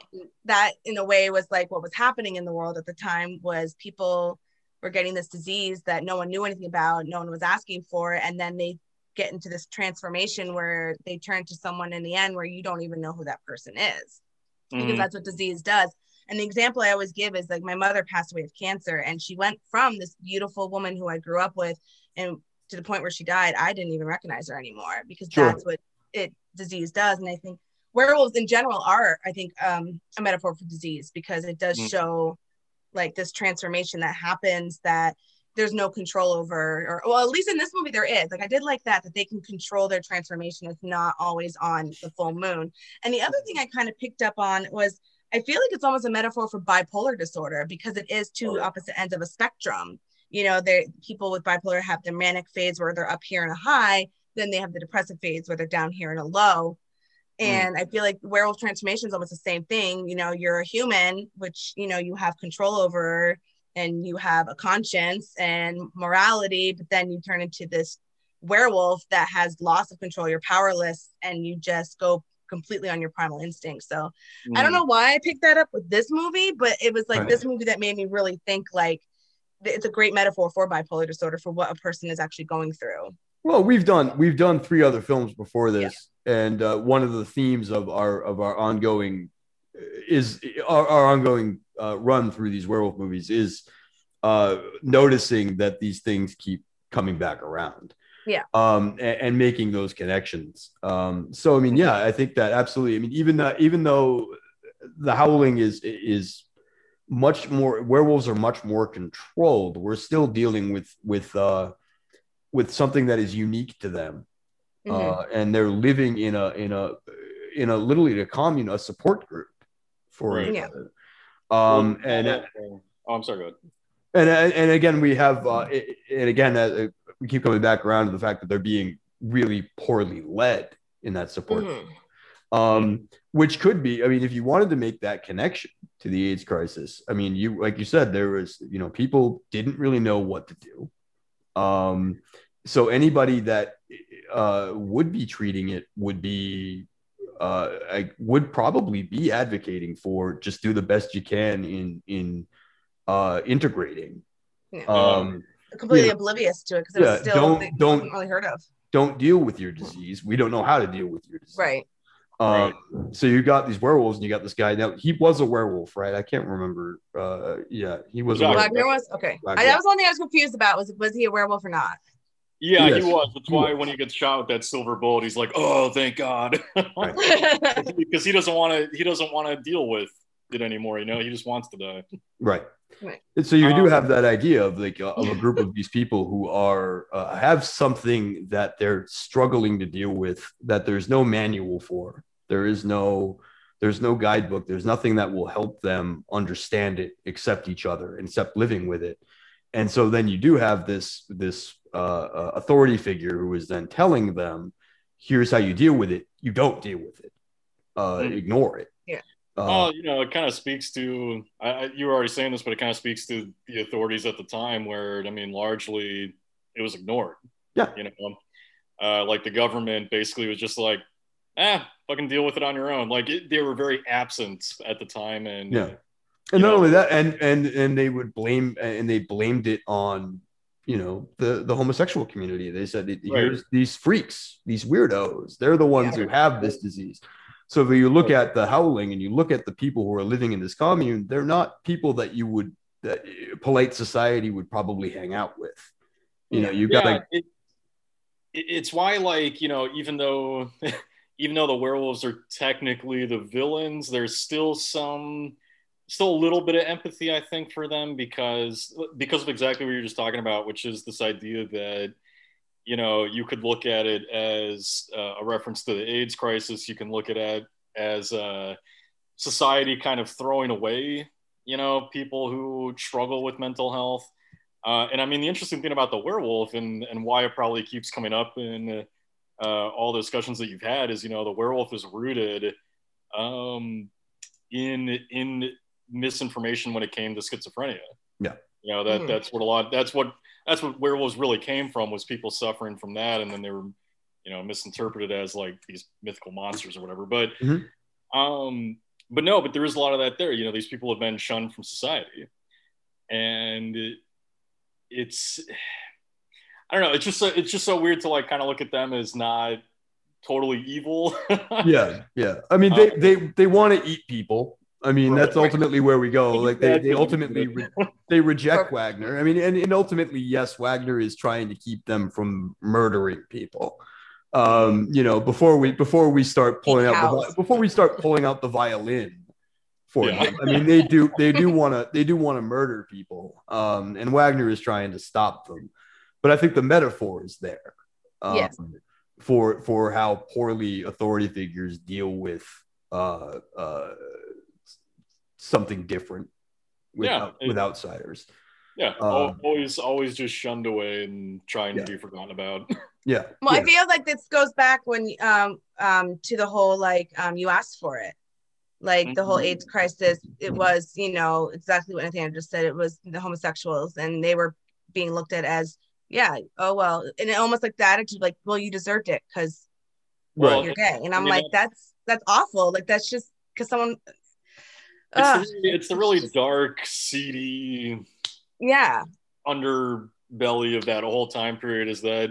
That, in a way, was like what was happening in the world at the time was people were getting this disease that no one knew anything about, no one was asking for, and then they get into this transformation where they turn to someone in the end where you don't even know who that person is because Mhm. that's what disease does. And the example I always give is like my mother passed away of cancer and she went from this beautiful woman who I grew up with and to the point where she died, I didn't even recognize her anymore because Sure. that's what it disease does. And I think werewolves in general are, I think, um, a metaphor for disease because it does Mm. show like this transformation that happens that there's no control over or well at least in this movie there is. Like i did like that that they can control their transformation. It's not always on the full moon. And the other thing i kind of picked up on was i feel like it's almost a metaphor for bipolar disorder because it is two opposite ends of a spectrum. You know they people with bipolar have the manic phase where they're up here in a high then they have the depressive phase where they're down here in a low Mm. and i feel like werewolf transformation is almost the same thing you know you're a human which you know you have control over and you have a conscience and morality, but then you turn into this werewolf that has loss of control. You're powerless and you just go completely on your primal instinct. So I don't Mm. know why I picked that up with this movie, but it was like Right. this movie that made me really think like it's a great metaphor for bipolar disorder for what a person is actually going through. Well, we've done we've done three other films before this, and uh, one of the themes of our of our ongoing is our, our ongoing uh, run through these werewolf movies is uh, noticing that these things keep coming back around. Yeah. Um, and, and making those connections. Um, so I mean, yeah, I think that absolutely. I mean, even though even though the howling is is much more werewolves are much more controlled, we're still dealing with with uh, with something that is unique to them Mhm. uh, and they're living in a in a in a literally a commune a support group for Right. each Yeah. um Well, and uh, oh, I'm sorry. Go ahead. and and again we have uh and again uh, we keep coming back around to the fact that they're being really poorly led in that support Mhm. um, which could be, I mean, if you wanted to make that connection to the AIDS crisis, I mean, you, like you said, there was, you know, people didn't really know what to do. Um, so anybody that uh, would be treating it would be, uh, I would probably be advocating for just do the best you can in, in uh, integrating. Yeah. Um, Completely yeah. oblivious to it because it Yeah, was still don't- they don't- wasn't really heard of. don't deal with your disease. We don't know how to deal with your disease. Right. Um, so you got these werewolves and you got this guy. Now he was a werewolf, right? I can't remember. Uh, yeah, he was a werewolf. Wagner was okay. Black I, that Wolf. was one thing I was confused about was was he a werewolf or not? Yeah, Yes. he was. That's He why was. when he gets shot with that silver bullet, he's like, "Oh, thank God," because he doesn't want to. He doesn't want to deal with it anymore. You know, he just wants to die. Right. Right. And so you do Um, have that idea of like uh, of a group of these people who are uh, have something that they're struggling to deal with that there's no manual for. There is no there's no guidebook. There's nothing that will help them understand it except each other, except living with it. And so then you do have this this uh, uh, authority figure who is then telling them, "Here's how you deal with it. You don't deal with it. Uh, Mm. Ignore it." Yeah. Uh, Oh, you know, it kind of speaks to. I, I, you were already saying this, but it kind of speaks to the authorities at the time, where I mean, largely it was ignored. Yeah. You know, uh, like the government basically was just like, "Ah, fucking deal with it on your own." Like it, they were very absent at the time, and Yeah. And not know. only that and and and they would blame and they blamed it on you know the the homosexual community. They said Right. here's these freaks these weirdos. They're the ones Yeah. who have this disease. So if you look at the howling and you look at the people who are living in this commune they're not people that you would that polite society would probably hang out with. You know you got yeah, like it, it- it's why like you know even though even though the werewolves are technically the villains there's still some still a little bit of empathy i think for them because because of exactly what you're just talking about which is this idea that you know you could look at it as uh, a reference to the aids crisis. You can look at it as uh, society kind of throwing away you know people who struggle with mental health. Uh, and I mean, the interesting thing about the werewolf and, and why it probably keeps coming up in uh, all the discussions that you've had is, you know, the werewolf is rooted um, in in misinformation when it came to schizophrenia. Yeah. You know that Mhm. that's what a lot that's what that's what werewolves really came from was people suffering from that, and then they were you know misinterpreted as like these mythical monsters or whatever. But Mhm. um, but no, but there is a lot of that there. You know, these people have been shunned from society, and it's I don't know. It's just so, it's just so weird to like kind of look at them as not totally evil. yeah yeah i mean they Um, they they want to eat people i mean that's ultimately where we go. Like they, they ultimately re- they reject wagner. I mean and, and ultimately yes wagner is trying to keep them from murdering people. Um you know before we before we start pulling out the, before we start pulling out the violin for Yeah. them i mean they do they do want to they do want to murder people um and wagner is trying to stop them. But i think the metaphor is there um, Yes. for for how poorly authority figures deal with uh uh something different with, Yeah, out- it- with outsiders yeah, Uh, al- always always just shunned away and trying Yeah. to be forgotten about. yeah Well, yeah. I feel like this goes back when um um to the whole like um you asked for it. Like the whole Mhm. AIDS crisis, it was, you know, exactly what Nathaniel just said. It was the homosexuals and they were being looked at as, yeah, oh well, and it almost like the attitude, like, well, you deserved it because Well, you're gay. And I I'm mean, like, that's that's awful. Like that's just because someone It's, the, really- it's the really dark, seedy yeah. underbelly of that whole time period is that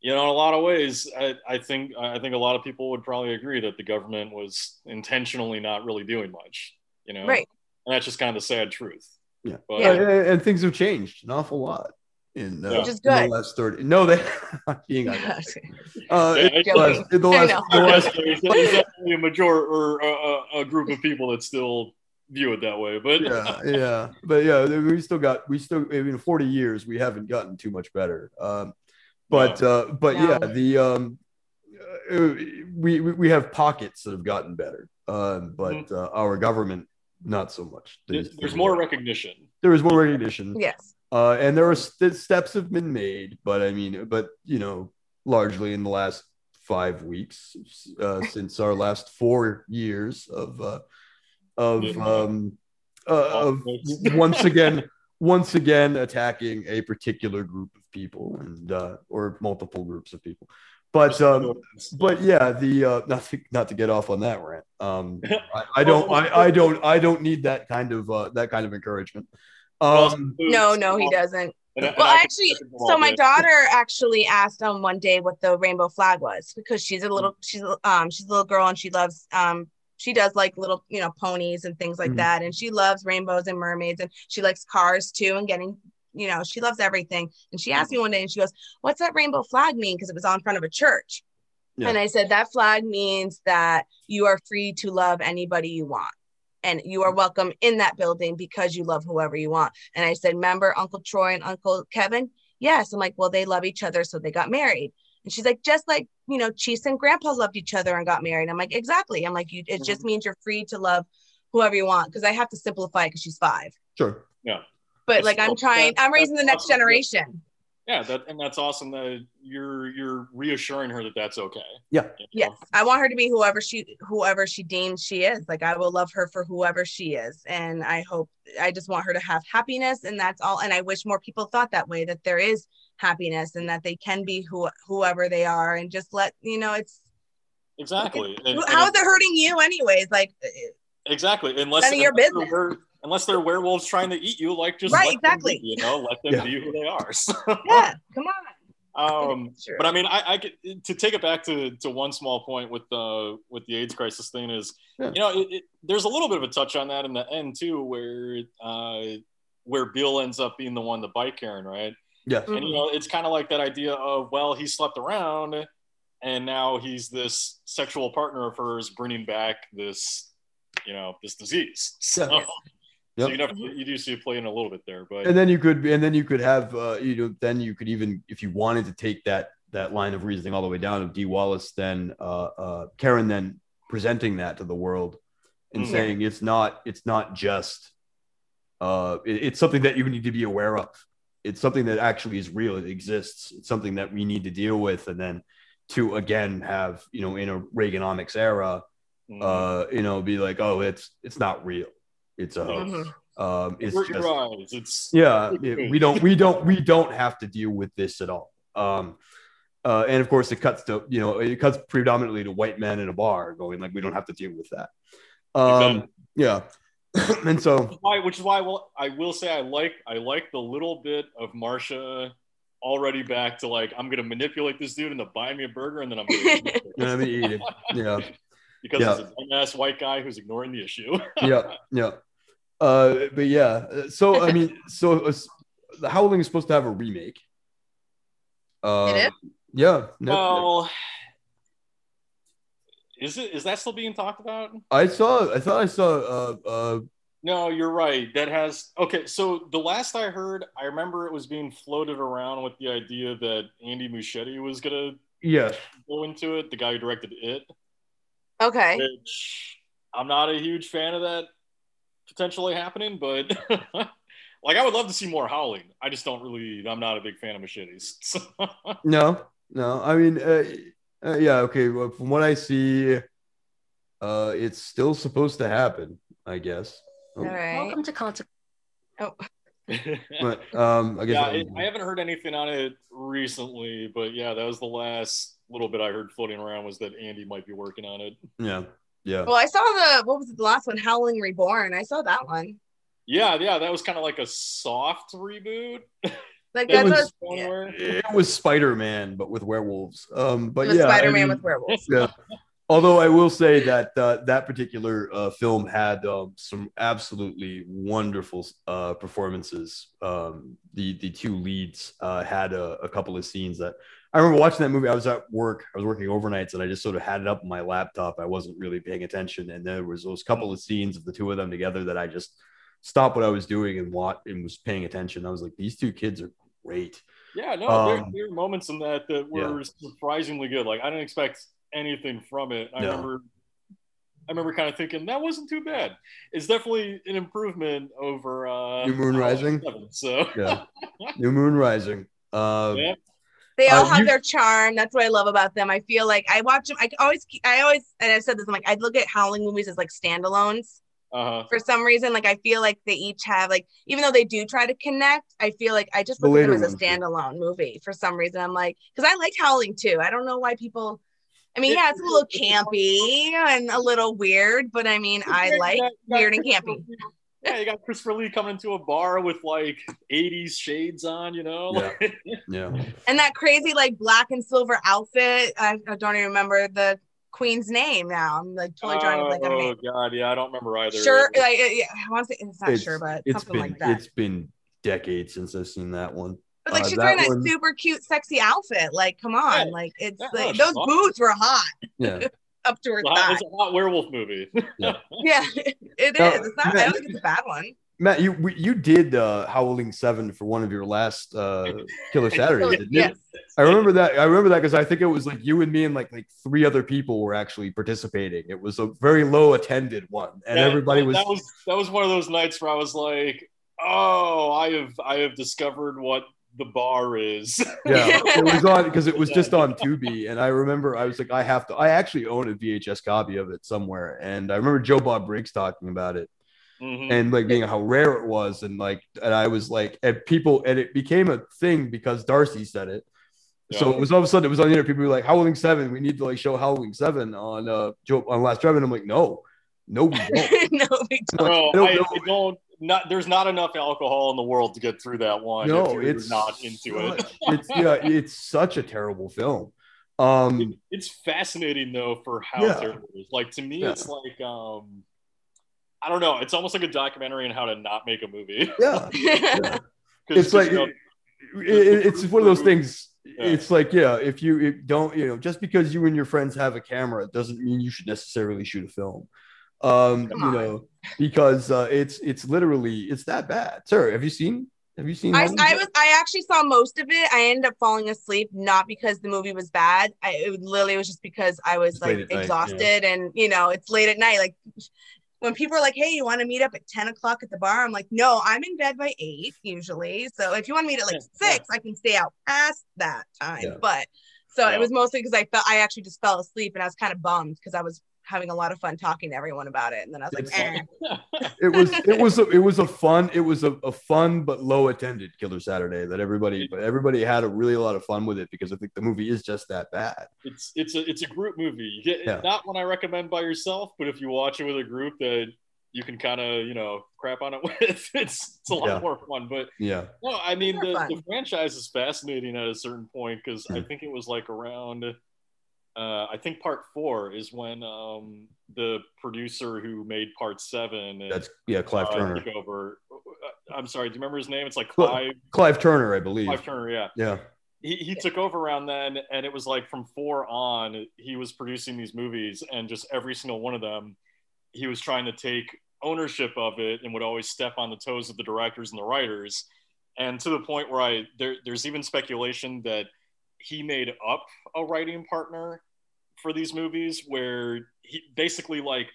you know in a lot of ways I, I think i think a lot of people would probably agree that the government was intentionally not really doing much you know Right. and that's just kind of the sad truth Yeah. but Yeah. and, and things have changed an awful lot in, uh, Which is in the good. last 30 no they being ironic. uh, Yeah, in the I- last, in the I last, the last there's, there's definitely a major or a, a, a group of people that still view it that way but yeah, yeah, but yeah, we still got we still I mean, forty years we haven't gotten too much better. Um, but uh, but No. yeah, the um, uh, we we- we have pockets that have gotten better, um, but uh, our government not so much. there's, There's, there's more recognition there is more recognition, Yes. uh, and there are st- steps have been made, but I mean, but you know, largely in the last five weeks uh, since our last four years of uh, of um, uh, of once again once again attacking a particular group of people and uh, or multiple groups of people. But um, but yeah, the uh, not to, not to get off on that rant. Um, I, I don't I, I don't I don't need that kind of uh, that kind of encouragement. Um, No, no, he doesn't. And I- and Well, actually, second them all so my daughter actually asked um one day what the rainbow flag was because she's a little she's um she's a little girl and she loves um she does like little you know ponies and things like Mhm. that and she loves rainbows and mermaids and she likes cars too and getting you know, she loves everything. And she asked me one day and she goes, What's that rainbow flag mean? Because it was on front of a church. Yeah. And I said, That flag means that you are free to love anybody you want. And you are welcome in that building because you love whoever you want. And I said, Remember Uncle Troy and Uncle Kevin? Yes. I'm like, Well, they love each other. So they got married. And she's like, just like, you know, Cheese and Grandpa loved each other and got married. I'm like, exactly. I'm like, you, it just mm-hmm. means you're free to love whoever you want. Cause I have to simplify because she's five. Sure. Yeah. But That's like, I'm trying, That- I'm raising the next awesome. generation. Yeah, that and that's awesome that you're you're reassuring her that that's okay. Yeah. You know? Yes. I want her to be whoever she, whoever she deems she is. Like, I will love her for whoever she is. And I hope, I just want her to have happiness. And that's all. And I wish more people thought that way, that there is happiness and that they can be who, whoever they are and just let, you know, it's, Exactly. And- and how is it hurting you anyways? Like, Exactly. Unless, None of your unless they're business. Were- unless they're werewolves trying to eat you, like just Right, let them exactly. be, you know, let them Yeah. be who they are. So, yeah, come on. um, Sure. but I mean, I, I could to take it back to to one small point with the with the AIDS crisis thing is, Yeah. you know, it, it, there's a little bit of a touch on that in the end too, where uh, where Bill ends up being the one to bite Karen, right? Yes. And you know, it's kind of like that idea of well, he slept around, and now he's this sexual partner of hers, bringing back this, you know, this disease. So, Yeah. So you know, you do see it playing a little bit there, but and then you could and then you could have uh, you know then you could even if you wanted to take that that line of reasoning all the way down of Dee Wallace then uh, uh, Karen then presenting that to the world and Mhm. saying it's not it's not just uh, it- it's something that you need to be aware of. It's something that actually is real. It exists. It's something that we need to deal with. And then to again have you know in a Reaganomics era mm, uh, you know be like oh it's it's not real it's a hoax. Mhm. um, it's avert just, eyes. It's yeah, yeah, we don't we don't we don't have to deal with this at all um uh, and of course it cuts to you know it cuts predominantly to white men in a bar going like we don't have to deal with that um yeah and so why, which is why well, I will say I like I like the little bit of Marsha already back to like I'm gonna manipulate this dude into buying me a burger and then I'm gonna eat it. you know, I mean, eat it. yeah because Yeah. it's a dumbass white guy who's ignoring the issue. yeah yeah uh but yeah so i mean so uh, the howling is supposed to have a remake uh, It is? yeah No, well, is it is that still being talked about? i saw i thought i saw uh uh No, you're right. That has okay. So the last I heard, I remember it was being floated around with the idea that Andy Muschietti was gonna yes go into it, the guy who directed it. Okay. Which I'm not a huge fan of that potentially happening, but like I would love to see more Howling. I just don't really. I'm not a big fan of Muschietti's. So. No, no. I mean, uh, uh, yeah, okay. Well, from what I see, uh, it's still supposed to happen, I guess. All right. Welcome to Consequence. Oh. but um, I guess yeah, I, was- I haven't heard anything on it recently, but yeah, that was the last little bit I heard floating around was that Andy might be working on it. yeah, yeah, Well, I saw the what was it, the last one, Howling Reborn. I saw that one. Yeah, yeah, that was kind of like a soft reboot. Like It that's was- what yeah. It was Spider Man, but with werewolves. Um, but yeah, Spider-Man mean, with werewolves. yeah. Although I will say that uh, that particular uh, film had um, some absolutely wonderful uh, performances. Um, the the two leads uh, had a, a couple of scenes that I remember watching that movie. I was at work. I was working overnights, and I just sort of had it up on my laptop. I wasn't really paying attention, and there was those couple of scenes of the two of them together that I just stopped what I was doing and watched and was paying attention. I was like, these two kids are great. Yeah, no, Um, there, there were moments in that that were surprisingly good. Like I didn't expect anything from it. I No. remember, I remember kind of thinking that wasn't too bad. It's definitely an improvement over uh, New Moon Rising? Seven, so Yeah, New Moon Rising. Uh, yeah, They all Uh, have you- their charm. That's what I love about them. I feel like I watch them. I always, I always, and I've said this. I'm like, I look at Howling movies as like standalones. uh-huh. For some reason, like I feel like they each have like, even though they do try to connect, I feel like I just The look at them as a standalone movie. For some reason, I'm like, because I liked Howling too. I don't know why people. I mean, It- yeah, it's a little campy and a little weird, but I mean, I like got- got weird and campy. Lee- Yeah, you got Christopher Lee coming into a bar with like 80s shades on, you know? Yeah. yeah. and that crazy like black and silver outfit. I, I don't even remember the queen's name now. I'm like totally drawing a blank on oh name. god, yeah, I don't remember either. Sure, like yeah, I want to say it's not It's- sure, but it's something been like that. it's been decades since I've seen that one. But like Uh, she's that wearing a one- super cute, sexy outfit. Like, come on, Yeah. like it's Yeah, like those hot. boots were hot Yeah, up to her It's thigh. it's a hot werewolf movie. Yeah, it is. No, It's not. I don't think it's a bad one. Matt, you you did uh, Howling Seven for one of your last uh, Killer Saturdays, didn't you? Yes. I remember that. I remember that because I think it was like you and me and like like three other people were actually participating. It was a very low attended one, and That- everybody was. that was that was one of those nights where I was like, oh, I have I have discovered what the bar is. yeah, it was on because it was just on Tubi, and I remember I was like, I have to. I actually own a VHS copy of it somewhere, and I remember Joe Bob Briggs talking about it, Mhm. and like being how rare it was, and like, and I was like, and people, and it became a thing because Darcy said it. So it was all of a sudden it was on the internet. People were like, Howling Seven, we need to like show Howling Seven on uh Joe on Last Drive. And I'm like, no, no, we don't. no, we don't. Bro, I don't I. I don't. Not there's not enough alcohol in the world to get through that one. if no, you're it's not into it. such- It's yeah, it's such a terrible film. Um, It's fascinating though for how Yeah. terrible it is. Like to me, Yeah. it's like um, I don't know. It's almost like a documentary on how to not make a movie. yeah, yeah. it's like you know, it- it- it's one of those things. It's like yeah, if you don't you know just because you and your friends have a camera doesn't mean you should necessarily shoot a film. Um, Come you on. know, because uh, it's it's literally it's that bad. Sir, have you seen? Have you seen? I, I was I actually saw most of it. I ended up falling asleep not because the movie was bad. I it literally was just because I was It's like at night, yeah. exhausted and you know it's late at night. Like when people are like, "Hey, you want to meet up at ten o'clock at the bar?" I'm like, "No, I'm in bed by eight usually. So if you want to meet at like Yeah, yeah. six, I can stay out past that time." Yeah. But so Yeah. it was mostly because I felt I actually just fell asleep and I was kind of bummed because I was having a lot of fun talking to everyone about it. And then I was like, eh. it was it was a, it was a fun it was a, a fun but low attended killer saturday that everybody but everybody had a really a lot of fun with it because i think the movie is just that bad it's it's a it's a group movie. You get, Yeah. Not one I recommend by yourself, but if you watch it with a group that you can kind of you know crap on it with, it's it's a lot Yeah. more fun. But yeah no, I mean the, the franchise is fascinating at a certain point because I Mhm. think it was like around. Uh, I think part four is when um, the producer who made part seven that's yeah clive uh, turner took over. I'm sorry, do you remember his name? It's like Clive, clive turner i believe Clive Turner. Yeah, yeah he, he took over around then and it was like from four on he was producing these movies and just every single one of them he was trying to take ownership of it and would always step on the toes of the directors and the writers and to the point where i there, there's even speculation that he made up a writing partner for these movies where he basically like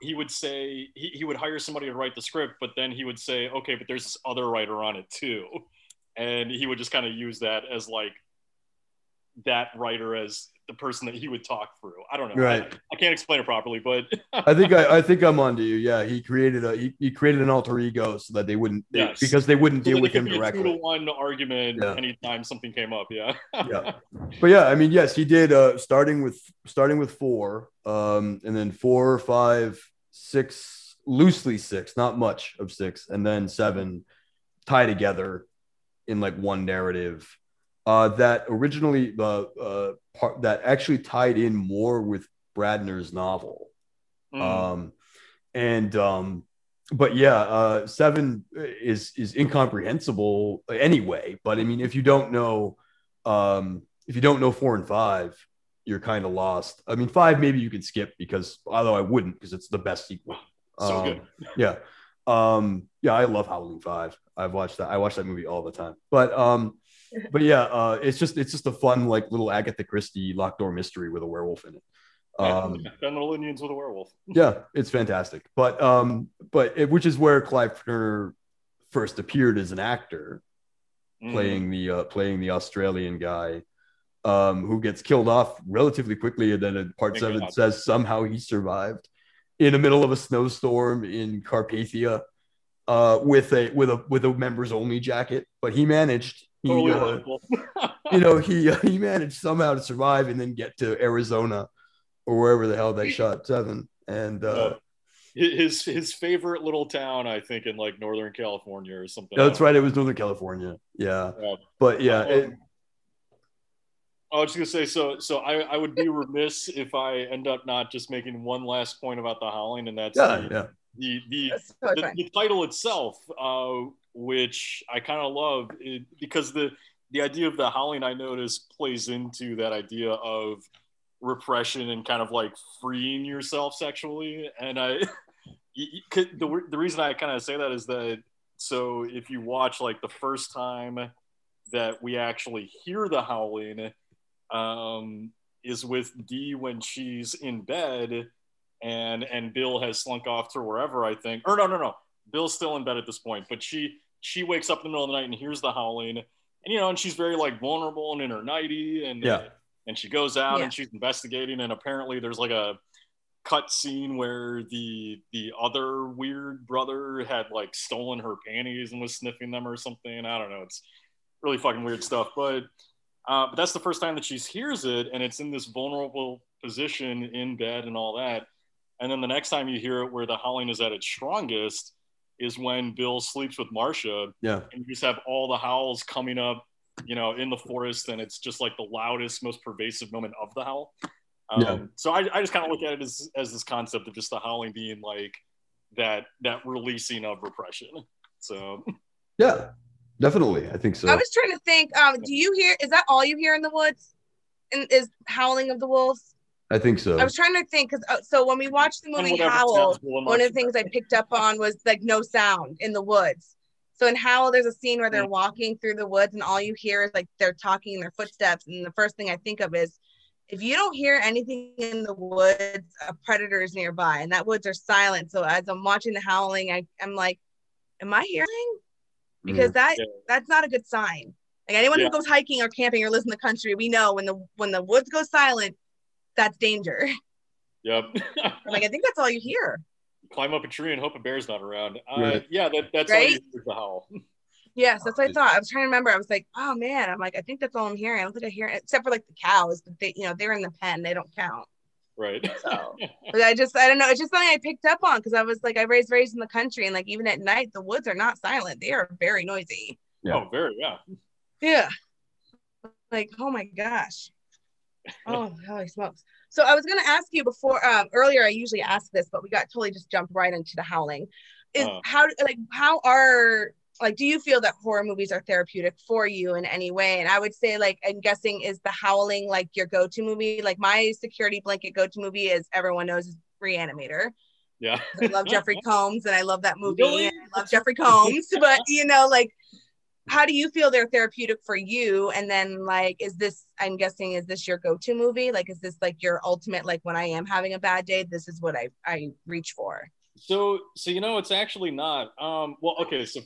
he would say he, he would hire somebody to write the script but then he would say okay but there's this other writer on it too. And he would just kind of use that as like that writer as the person that he would talk through. I don't know. Right. I, I can't explain it properly, but i think I, I think i'm onto you yeah he created a he, he created an alter ego so that they wouldn't they- because they wouldn't so deal with him a two to directly one argument Yeah. anytime something came up. Yeah. Yeah. but yeah i mean yes he did uh starting with starting with four um and then four five six loosely six not much of six and then seven tie together in like one narrative uh that originally the uh part that actually tied in more with Brandner's novel. Mm. um and um but yeah uh seven is is incomprehensible anyway but i mean if you don't know um if you don't know four and five you're kind of lost. I mean five maybe you could skip because although i wouldn't because it's the best sequel. So Um, good. yeah. Um yeah i love howling five. I've watched that i watch that movie all the time. But um but yeah uh it's just it's just a fun like little agatha christie locked door mystery with a werewolf in it um little Indians with a werewolf. yeah, it's fantastic. But um, but it, which is where Clive Turner first appeared as an actor, Mm. playing the uh, playing the Australian guy, um, who gets killed off relatively quickly, and then in part Thank seven God. says somehow he survived in the middle of a snowstorm in Carpathia, uh, with a with a with a members only jacket, but he managed. He, Totally uh, you know, he he managed somehow to survive and then get to Arizona or wherever the hell they shot seven. And uh, his his favorite little town, I think, in like Northern California or something. that's right, it was Northern California. Yeah, Yeah. but yeah, Um, it, I was just gonna say so. So I, I would be remiss if I end up not just making one last point about the Howling, and that's Yeah, the, yeah. The the, totally the, the title itself, uh, which I kind of love it, because the the idea of the howling I notice plays into that idea of repression and kind of like freeing yourself sexually. And I, you- you could- the the reason I kind of say that is that so if you watch like the first time that we actually hear the howling, um, is with Dee when she's in bed and and Bill has slunk off to wherever I think. Or no, no, no. Bill's still in bed at this point, but she she wakes up in the middle of the night and hears the howling, and you know, and she's very like vulnerable and in her nighty, and Yeah. and she goes out Yeah. and she's investigating, and apparently there's like a cut scene where the the other weird brother had like stolen her panties and was sniffing them or something. I don't know. It's really fucking weird stuff, but. Uh, but that's the first time that she hears it, and it's in this vulnerable position in bed and all that. And then the next time you hear it, where the howling is at its strongest, is when Bill sleeps with Marsha, Yeah. and you just have all the howls coming up, you know, in the forest, and it's just like the loudest, most pervasive moment of the howl. Um, Yeah. So I, I just kind of look at it as, as this concept of just the howling being like that that releasing of repression. So Yeah. Definitely. I think so. I was trying to think. Um, do you hear? Is that all you hear in the woods? And is howling of the wolves? I think so. I was trying to think because uh, so when we watched the movie Howl, sounds cool and one of the things I picked up on was like no sound in the woods. So in Howl, there's a scene where they're Mm. walking through the woods and all you hear is like they're talking their footsteps. And the first thing I think of is if you don't hear anything in the woods, a predator is nearby and that woods are silent. So as I'm watching the howling, I, I'm like, am I hearing? Because that Yeah. that's not a good sign. Like anyone Yeah. who goes hiking or camping or lives in the country, we know when the when the woods go silent, that's danger. Yep. I'm like, I think that's all you hear. Climb up a tree and hope a bear's not around. Uh, Right. Yeah, that, that's all you hear is the howl. Yes, that's what I thought. I was trying to remember. I was like, oh man, I'm like, I think that's all I'm hearing. I don't think I hear it, except for like the cows, but they, you know, they're in the pen, they don't count. Right. So, but I just, I don't know. It's just something I picked up on because I was like, I raised raised in the country, and like even at night, the woods are not silent; they are very noisy. Yeah. Oh, very, yeah. Yeah. Like, oh my gosh. Oh, holy smokes. So I was gonna ask you before um earlier I usually ask this, but we got totally just jumped right into the howling. Is Uh. how like how are like do you feel that horror movies are therapeutic for you in any way? And I would say like I'm guessing is the howling like your go-to movie? Like my security blanket go-to movie is everyone knows is Reanimator. Yeah. I love Jeffrey Combs and I love that movie. Really? I love Jeffrey Combs, but you know, like how do you feel they're therapeutic for you? And then like is this I'm guessing is this your go-to movie? Like is this like your ultimate like when I am having a bad day, this is what I I reach for. So, so you know, it's actually not. Um, well, okay. So,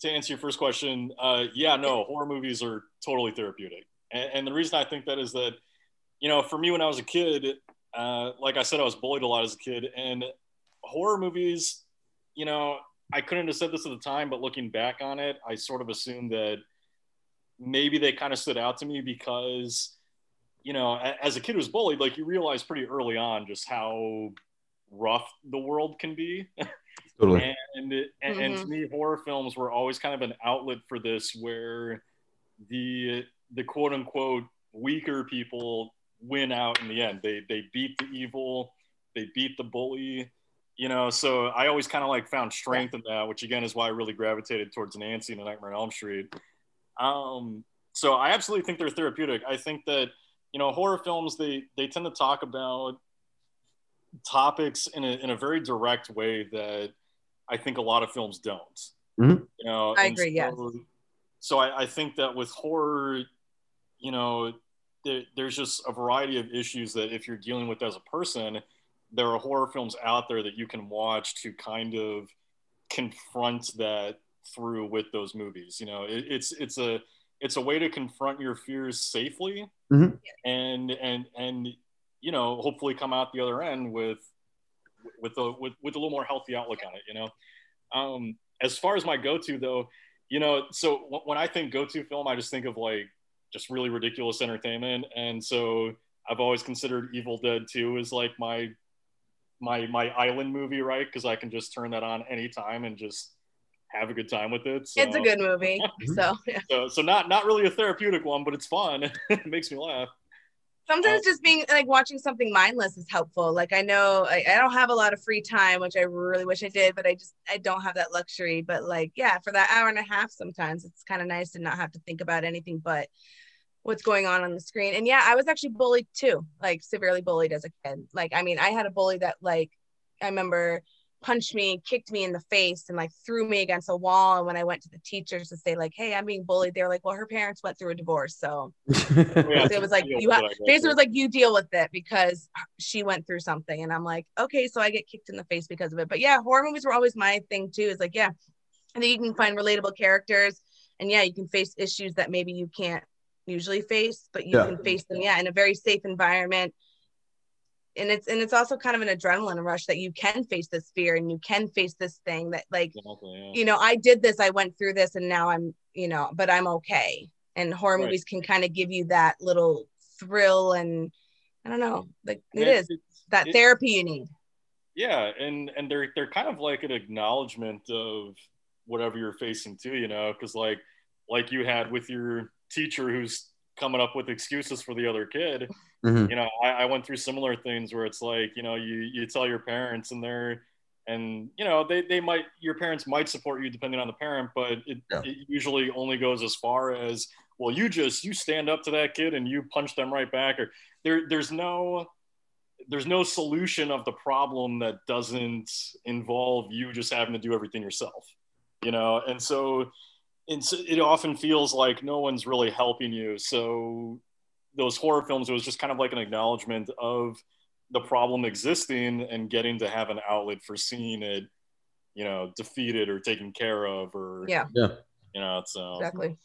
to answer your first question, uh, yeah, no, horror movies are totally therapeutic, and, and the reason I think that is that, you know, for me when I was a kid, uh, like I said, I was bullied a lot as a kid, and horror movies, you know, I couldn't have said this at the time, but looking back on it, I sort of assumed that maybe they kind of stood out to me because, you know, as a kid who was bullied, like you realize pretty early on just how rough the world can be. totally. and, and, and to mm-hmm. me, horror films were always kind of an outlet for this, where the the quote unquote weaker people win out in the end. They they beat the evil, they beat the bully. You know, so I always kind of like found strength in that, which again is why I really gravitated towards Nancy and A Nightmare on Elm Street. Um, so I absolutely think they're therapeutic. I think that you know horror films they they tend to talk about topics in a, in a very direct way that I think a lot of films don't. Mhm. You know, I agree, yes. So, so I, I think that with horror, you know, there, there's just a variety of issues that if you're dealing with as a person, there are horror films out there that you can watch to kind of confront that through with those movies. You know, it, it's it's a it's a way to confront your fears safely Mhm. and and and you know hopefully come out the other end with with a with, with a little more healthy outlook on it you know um as far as my go-to though you know so w- when i think go-to film i just think of like just really ridiculous entertainment and so i've always considered evil dead 2 as like my my my island movie right because i can just turn that on anytime and just have a good time with it. So. It's a good movie. so, yeah. so so not not really a therapeutic one, but it's fun. it makes me laugh. Sometimes uh, just being like watching something mindless is helpful. Like I know I, I don't have a lot of free time, which I really wish I did, but I just I don't have that luxury. But like, yeah, for that hour and a half, sometimes it's kind of nice to not have to think about anything but what's going on on the screen. And yeah, I was actually bullied too, like severely bullied as a kid. Like, I mean, I had a bully that like I remember punched me, kicked me in the face, and like threw me against a wall. And when I went to the teachers to say like, "Hey, I'm being bullied," they were like, "Well, her parents went through a divorce, so Yeah, it was like you have basically it was like you deal with it because she went through something." And I'm like, okay, so I get kicked in the face because of it. But yeah, horror movies were always my thing too. Is like, yeah, I think you can find relatable characters, and yeah, you can face issues that maybe you can't usually face, but you Yeah. can face them, yeah, in a very safe environment and it's and it's also kind of an adrenaline rush that you can face this fear and you can face this thing that like Exactly, yeah. you know i did this i went through this and now i'm you know but i'm okay and horror Right. movies can kind of give you that little thrill and i don't know like it Yeah, is it's- that it- therapy you need yeah and and they're they're kind of like an acknowledgement of whatever you're facing too you know because like like you had with your teacher who's coming up with excuses for the other kid Mhm. you know I, I went through similar things where it's like you know you you tell your parents and they're and you know they, they might your parents might support you depending on the parent but it, Yeah. it usually only goes as far as well you just you stand up to that kid and you punch them right back or there there's no there's no solution of the problem that doesn't involve you just having to do everything yourself you know and so and so it often feels like no one's really helping you so those horror films it was just kind of like an acknowledgement of the problem existing and getting to have an outlet for seeing it you know defeated or taken care of or yeah Yeah. you know so exactly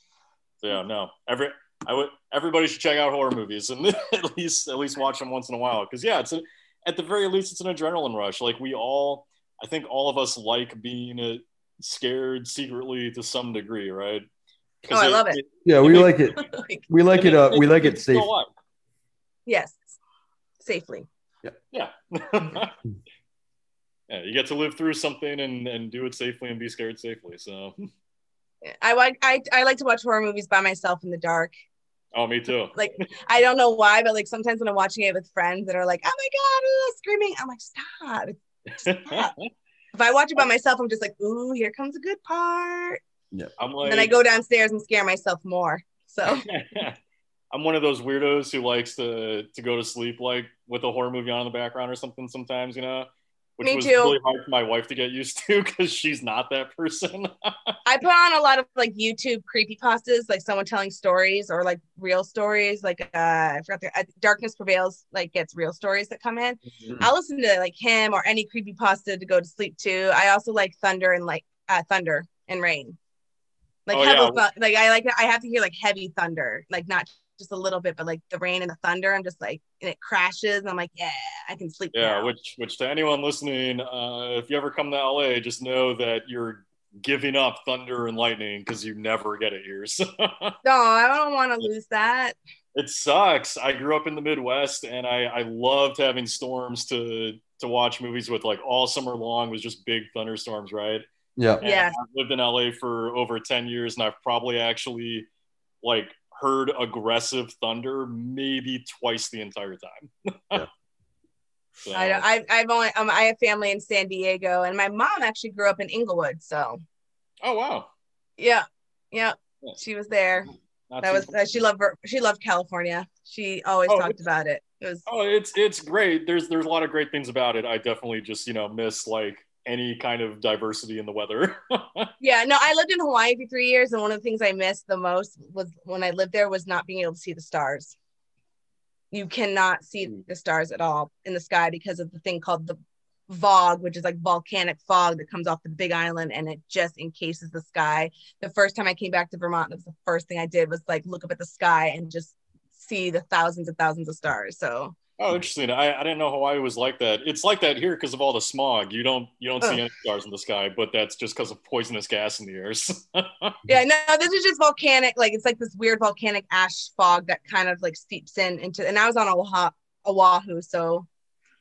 so, yeah, no. Every I would everybody should check out horror movies and at least at least watch them once in a while because yeah, it's a, at the very least it's an adrenaline rush. Like we all, I think all of us like being uh scared secretly to some degree, right? Oh, I love it. Yeah, we like it. like, We like it. Uh, we like it makes safe. yes safely Yeah. yeah, yeah. you get to live through something and, and do it safely and be scared safely. So, I like I, I like to watch horror movies by myself in the dark oh, me too. like I don't know why, but like sometimes when I'm watching it with friends that are like, "Oh my god, ooh, screaming!" I'm like, "Stop!" Stop. If I watch it by myself, I'm just like, "Ooh, here comes a good part." I'm like, then I go downstairs and scare myself more. So I'm one of those weirdos who likes to to go to sleep like with a horror movie on in the background or something sometimes, you know. Which Me was too. really hard for my wife to get used to because she's not that person. I put on a lot of like YouTube creepy pastas, like someone telling stories or like real stories. Like uh, I forgot the uh, Darkness Prevails, like gets real stories that come in. I'll listen to like him or any creepy pasta to go to sleep too. I also like thunder and like uh, thunder and rain. Like Oh, heavy, yeah. thu- like I like I have to hear like heavy thunder, like not just a little bit, but like the rain and the thunder. I'm just like and it crashes. And I'm like, yeah, I can sleep. yeah, now. which which to anyone listening, uh, if you ever come to LA, just know that you're giving up thunder and lightning because you never get it here. So no, I don't want to lose that. it sucks. I grew up in the Midwest and I, I loved having storms to to watch movies with like all summer long was just big thunderstorms, right? Yeah. And Yes. I've lived in LA for over 10 years and I've probably actually like heard aggressive thunder maybe twice the entire time. Yeah. So, I I, I've only, um, I have family in San Diego, and my mom actually grew up in Inglewood. So, oh wow. yeah, yeah, Yeah. she was there. Not That was uh, she loved ver- she loved California. She always Oh, talked about it. It was Oh, it's it's great. There's there's a lot of great things about it. I definitely just, you know, miss like any kind of diversity in the weather. yeah. No, I lived in Hawaii for three years, and one of the things I missed the most was when I lived there was not being able to see the stars. You cannot see Mm. the stars at all in the sky because of the thing called the vog, which is like volcanic fog that comes off the big island and it just encases the sky. The first time I came back to Vermont, that was the first thing I did was like look up at the sky and just see the thousands and thousands of stars. So oh, interesting. I, I didn't know Hawaii was like that. It's like that here because of all the smog. You don't you don't see any stars in the sky, but that's just because of poisonous gas in the air. yeah, no, this is just volcanic. Like it's like this weird volcanic ash fog that kind of like seeps in into. And I was on Oahu, Oahu, so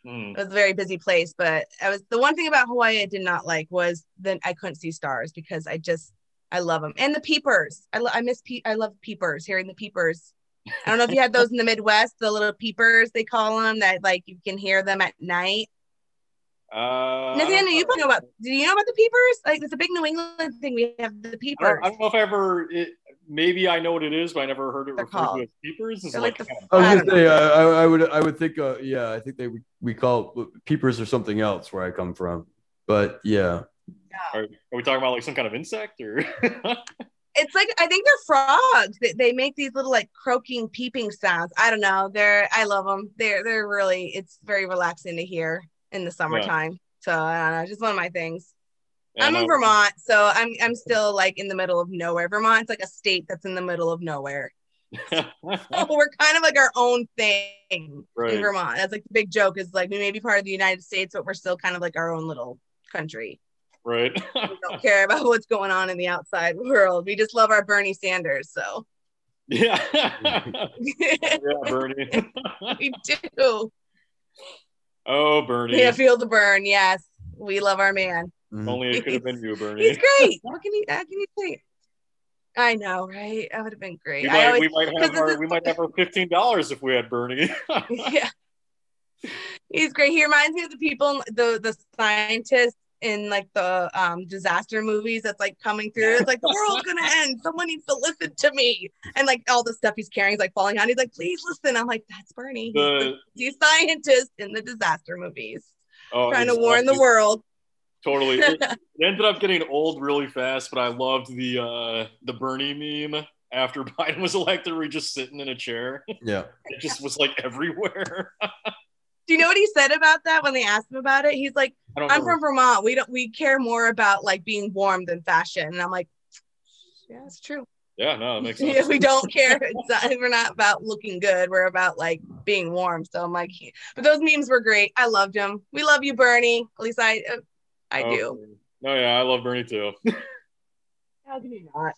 Mm. It was a very busy place, but I was the one thing about Hawaii I did not like was that I couldn't see stars because I just I love them and the peepers. I lo- I miss pe- I love peepers. Hearing the peepers. I don't know if you had those in the Midwest, the little peepers they call them that like you can hear them at night. Uh, I don't Nathaniel, you know. know about? Do you know about the peepers? Like it's a big New England thing. We have the I peepers. don't, I don't know if I ever. It, maybe I know what it is, but I never heard it They're referred called- to as peepers. Is they're like, like the- I was gonna say, uh, I, I would, I would think, uh, yeah, I think they we call it peepers or something else where I come from, but yeah, are, are we talking about like some kind of insect or? It's like I think they're frogs. They, they make these little like croaking, peeping sounds. I don't know. They're I love them. They're they're really it's very relaxing to hear in the summertime. So I don't know, just one of my things. I'm in Vermont, so I'm I'm still like in the middle of nowhere. Vermont's like a state that's in the middle of nowhere. So we're kind of like our own thing Right. in Vermont. That's like the big joke is like we may be part of the United States, but we're still kind of like our own little country. Right. We don't care about what's going on in the outside world. We just love our Bernie Sanders. So yeah. yeah, Bernie. we do. oh, Bernie. Yeah, feel the burn. Yes, we love our man. Mm. If Only it could have been you, Bernie. He's great. What can you? How can you say? I know, right? That would have been great. We might, always, we might have 'cause this our, we might have our fifteen dollars if we had Bernie. yeah. He's great. He reminds me of the people, the the scientists in like the um disaster movies that's like coming through. It's like the world's gonna end. Someone needs to listen to me. And like all the stuff he's carrying is like falling out. He's like, please listen. I'm like, that's Bernie. He's the, the the scientist in the disaster movies. oh, trying to warn the world. Totally. It, it ended up getting old really fast, but I loved the uh the Bernie meme after Biden was elected, where he just sitting in a chair. yeah. It just was like everywhere. Do you know what he said about that when they asked him about it? He's like, I don't I'm remember. from Vermont. We don't we care more about like being warm than fashion. And I'm like, yeah, it's true. Yeah, no, that makes sense. We don't care. It's not, we're not about looking good. We're about like being warm. So I'm like, but those memes were great. I loved them. We love you, Bernie. At least I, uh, I Oh, do. No, yeah, I love Bernie too. How can you not?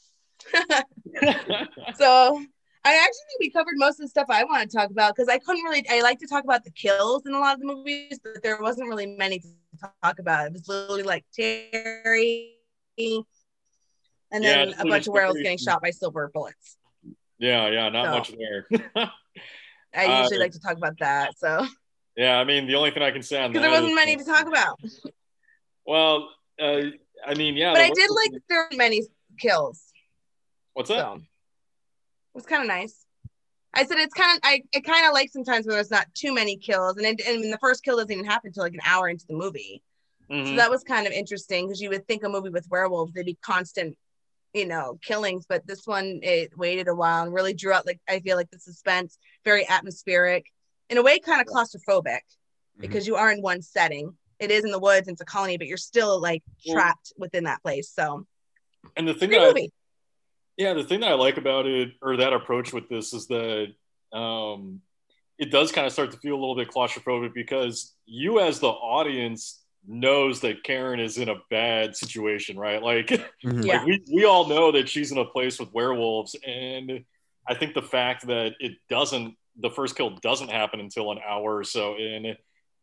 So I actually think we covered most of the stuff I want to talk about because I couldn't really. I like to talk about the kills in a lot of the movies, but there wasn't really many to talk about. It was literally like Terry, and then it's a bunch of werewolves getting shot by silver bullets. yeah, yeah, not No. much there. I Uh, usually like to talk about that. So yeah, I mean, the only thing I can say on that because there wasn't is- many to talk about. Well, uh, I mean, yeah, but I did like there were many kills. What's that? So was kind of nice. I said it's kind of I it kind of like sometimes where there's not too many kills, and it, and the first kill doesn't even happen until like an hour into the movie. So Mhm. that was kind of interesting because you would think a movie with werewolves they'd be constant, you know, killings, but this one it waited a while and really drew out like I feel like the suspense, very atmospheric, in a way kind of claustrophobic because you are in one setting. It is in the woods, it's a colony, but you're still like Well- trapped within that place. So and the thing that I. yeah, the thing that I like about it or that approach with this is that um, it does kind of start to feel a little bit claustrophobic because you as the audience knows that Karen is in a bad situation, right? Like, Mhm. Yeah. like we, we all know that she's in a place with werewolves and I think the fact that it doesn't the first kill doesn't happen until an hour or so in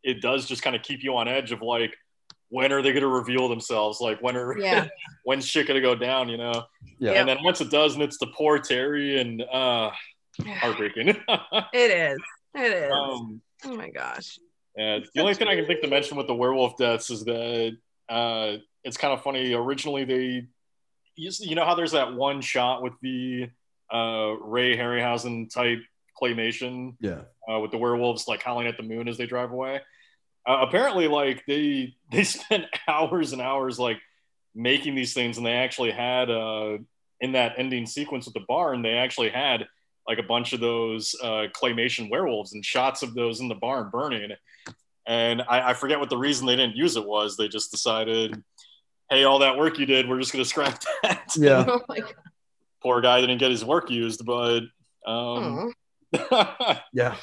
it does just kind of keep you on edge of like when are they going to reveal themselves like when are Yeah. when's shit going to go down you know Yeah. and then once it does and it's the poor terry and uh heartbreaking It is. It is. um oh my gosh. yeah, the only thing i can think to mention with the werewolf deaths is that uh it's kind of funny originally they you, you know how there's that one shot with the uh ray harryhausen type claymation Yeah. uh, with the werewolves like howling at the moon as they drive away. Uh, apparently, like they they spent hours and hours like making these things, and they actually had uh, in that ending sequence with the barn, they actually had like a bunch of those uh, claymation werewolves and shots of those in the barn burning. And I, I forget what the reason they didn't use it was. They just decided, hey, all that work you did, we're just going to scrap that. Yeah. Oh my god. Poor guy didn't get his work used, but um, Yeah.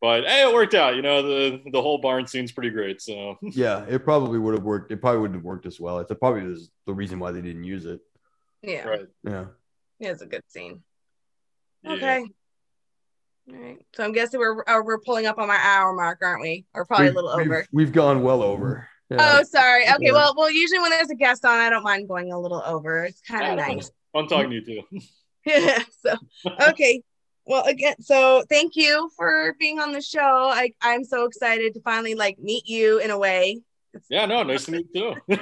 But hey, it worked out. You know, the the whole barn scene's pretty great. So Yeah. It probably would have worked. It probably wouldn't have worked as well. It's probably is the reason why they didn't use it. Yeah. right. Yeah. Yeah, it's a good scene. Yeah. Okay. All right. So I'm guessing we're uh, we're pulling up on my hour mark, aren't we? Or probably We've- a little we've- over. We've gone well over. Yeah. Oh, sorry. Okay. Yeah. Well, well, usually when there's a guest on, I don't mind going a little over. It's kind of Yeah, nice. Fun talking to you too. Yeah. So okay. Well, again, so thank you for being on the show. I I'm so excited to finally like meet you in a way, Yeah, no, nice to meet you too.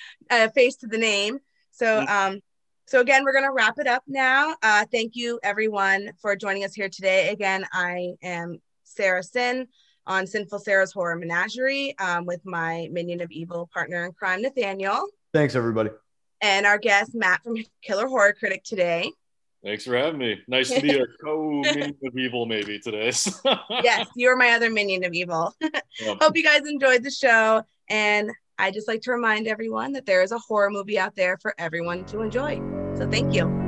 uh, face to the name. So um, so again, we're gonna wrap it up now. Uh, thank you everyone for joining us here today. Again, I am Sarah Sin on Sinful Sarah's Horror Menagerie um, with my minion of evil partner in crime, Nathaniel, Thanks, everybody. and our guest Matt from Killer Horror Critic today. Thanks for having me. Nice to be a co-minion of evil maybe today. yes, you're my other minion of evil. Yeah. Hope you guys enjoyed the show. And I just like to remind everyone that there is a horror movie out there for everyone to enjoy. So thank you.